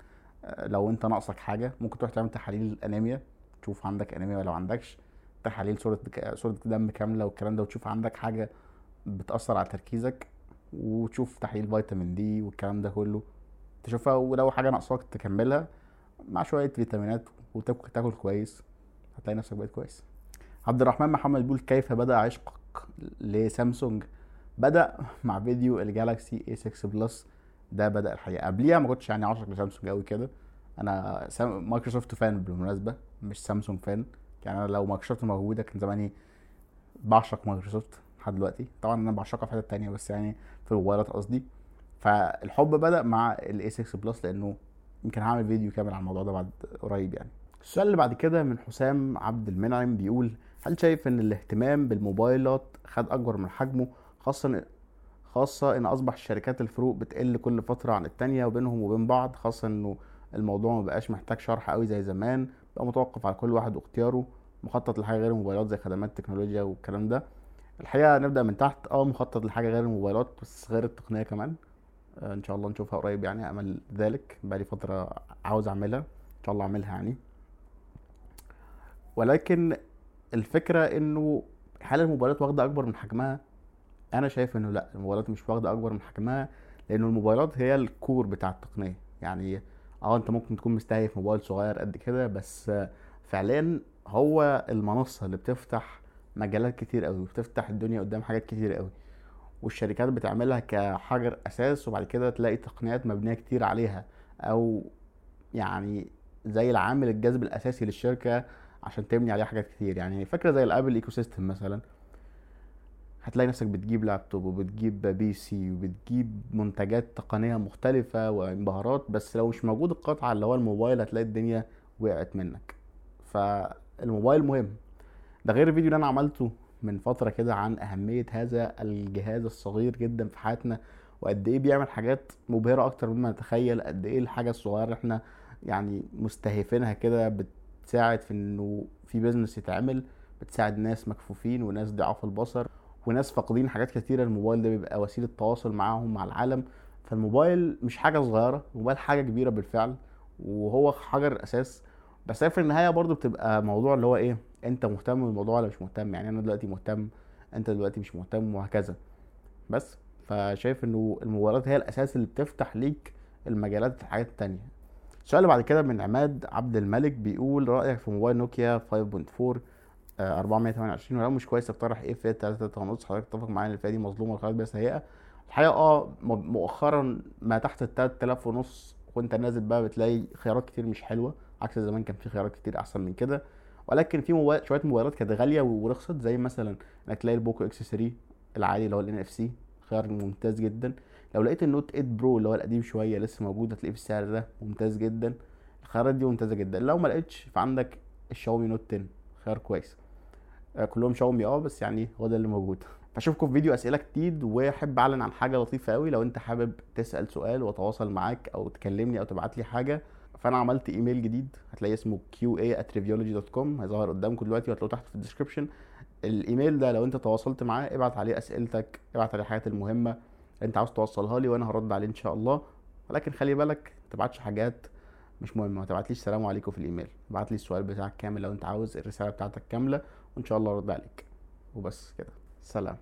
آه، لو أنت ناقصك حاجة ممكن تروح تعمل تحاليل أنيميا تشوف عندك أنيميا ولا ما عندكش تحاليل صورة صورة دم كاملة والكلام ده وتشوف عندك حاجة بتأثر على تركيزك وتشوف تحليل فيتامين دي والكلام ده كله. تشوفها ولو حاجة ناقصاك تكملها مع شوية فيتامينات وتاكل تاكل كويس هتلاقي نفسك بقيت كويس. عبد الرحمن محمد بيقول كيف بدأ عشقك لسامسونج؟ بدأ مع فيديو ال Galaxy A6 Plus ده بدأ الحقيقة. قبليها ما كنتش يعني عاشق لسامسونج قوي كده. أنا سام... مايكروسوفت fan بالمناسبة مش سامسونج fan. يعني أنا لو مايكروسوفت موجودة كان زماني بعشق مايكروسوفت لحد دلوقتي. طبعا أنا بعشقها في حتة تانية بس يعني في الموبايلات قصدي. فالحب بدأ مع ال A6 Plus لأنه يمكن هعمل فيديو كامل عن الموضوع ده بعد قريب يعني. السؤال اللي بعد كده من حسام عبد المنعم بيقول هل شايف إن الاهتمام بالموبايلات خد أكبر من حجمه خاصة خاصة إن أصبح الشركات الفروق بتقل كل فترة عن التانية وبينهم وبين بعض خاصة إنه الموضوع ما بقاش محتاج شرح قوي زي زمان بقى متوقف على كل واحد واختياره مخطط لحاجة غير الموبايلات زي خدمات التكنولوجيا والكلام ده. الحقيقة نبدأ من تحت آه مخطط لحاجة غير الموبايلات بس غير التقنية كمان. إن شاء الله نشوفها قريب يعني امل ذلك. بقالي فترة عاوز أعملها إن شاء الله أعملها يعني. ولكن الفكرة إنه هل الموبايلات واخدة أكبر من حجمها؟ أنا شايف إنه لأ الموبايلات مش واخدة أكبر من حجمها لأنه الموبايلات هي الكور بتاع التقنية. يعني آه أنت ممكن تكون مستهدف موبايل صغير قد كده بس فعليا هو المنصة اللي بتفتح مجالات كتير قوي وبتفتح الدنيا قدام حاجات كتير قوي والشركات بتعملها كحجر أساس وبعد كده تلاقي تقنيات مبنية كتير عليها أو يعني زي العامل الجذب الأساسي للشركة عشان تبني عليها حاجات كتير. يعني فكره زي ال Apple ecosystem مثلا؟ هتلاقي نفسك بتجيب لابتوب وبتجيب PC وبتجيب منتجات تقنية مختلفة وانبهارات بس لو مش موجود القطعة اللي هو الموبايل هتلاقي الدنيا وقعت منك. فالموبايل مهم. ده غير الفيديو اللي أنا عملته من فترة كده عن أهمية هذا الجهاز الصغير جدا في حياتنا وقد إيه بيعمل حاجات مبهرة أكتر مما نتخيل قد إيه الحاجة الصغيرة إحنا يعني مستهيفينها كده بتساعد في إنه في بيزنس يتعمل بتساعد ناس مكفوفين وناس ضعاف البصر وناس فاقدين حاجات كتيرة. الموبايل ده بيبقى وسيلة تواصل معاهم مع العالم. فالموبايل مش حاجة صغيرة الموبايل حاجة كبيرة بالفعل وهو حجر الأساس بس في النهاية برضو بتبقى موضوع اللي هو إيه؟ انت مهتم بالموضوع ولا مش مهتم؟ يعني أنا دلوقتي مهتم انت دلوقتي مش مهتم وهكذا. بس فشايف انه الموبايلات هي الأساس اللي بتفتح ليك المجالات الحاجات التانية السؤال اللي بعد كده من عماد عبد الملك بيقول رأيك في موبايل نوكيا 5.4 آه، 428 ولو مش كويس اقترح إيه فئة 3 ونص حضرتك تتفق معايا إن الفئة دي مظلومة والخيارات بيها سيئة الحقيقة آه مؤخرا ما تحت ال 3000 ونص وانت نازل بقى بتلاقي خيارات كتير مش حلوة عكس زمان كان في خيارات كتير أحسن من كده. ولكن في موبايل شوية موبايلات كانت غالية ورخصت زي مثلا إنك تلاقي ال Poco X3 العادي اللي هو ال NFC خيار ممتاز جدا. لو لقيت ال Note 8 Pro اللي هو القديم شوية لسه موجود هتلاقيه في السعر ده ممتاز جدا. الخيارات دي ممتازة جدا. لو ما لقيتش فعندك الشاومي Note 10 خيار كويس. آه، كلهم شاومي آه بس يعني هو ده اللي موجود. فأشوفكم في فيديو أسئلة جديد وأحب أعلن عن حاجة لطيفة قوي لو أنت حابب تسأل سؤال وأتواصل معاك أو تكلمني أو تبعت لي حاجة فانا عملت ايميل جديد هتلاقيه اسمه qa@triviology.com هيظهر قدامكم دلوقتي وهتلاقوه تحت في ال description الايميل ده لو انت تواصلت معاه ابعت عليه اسئلتك ابعت عليه الحاجات المهمة اللي انت عاوز توصلها لي وأنا هرد عليه إن شاء الله. ولكن خلي بالك ما تبعتش حاجات مش مهمة ما تبعتليش سلام عليكم في الايميل. ابعت لي السؤال بتاعك كامل لو انت عاوز الرسالة بتاعتك كاملة وإن شاء الله ارد عليك. وبس كده. سلام.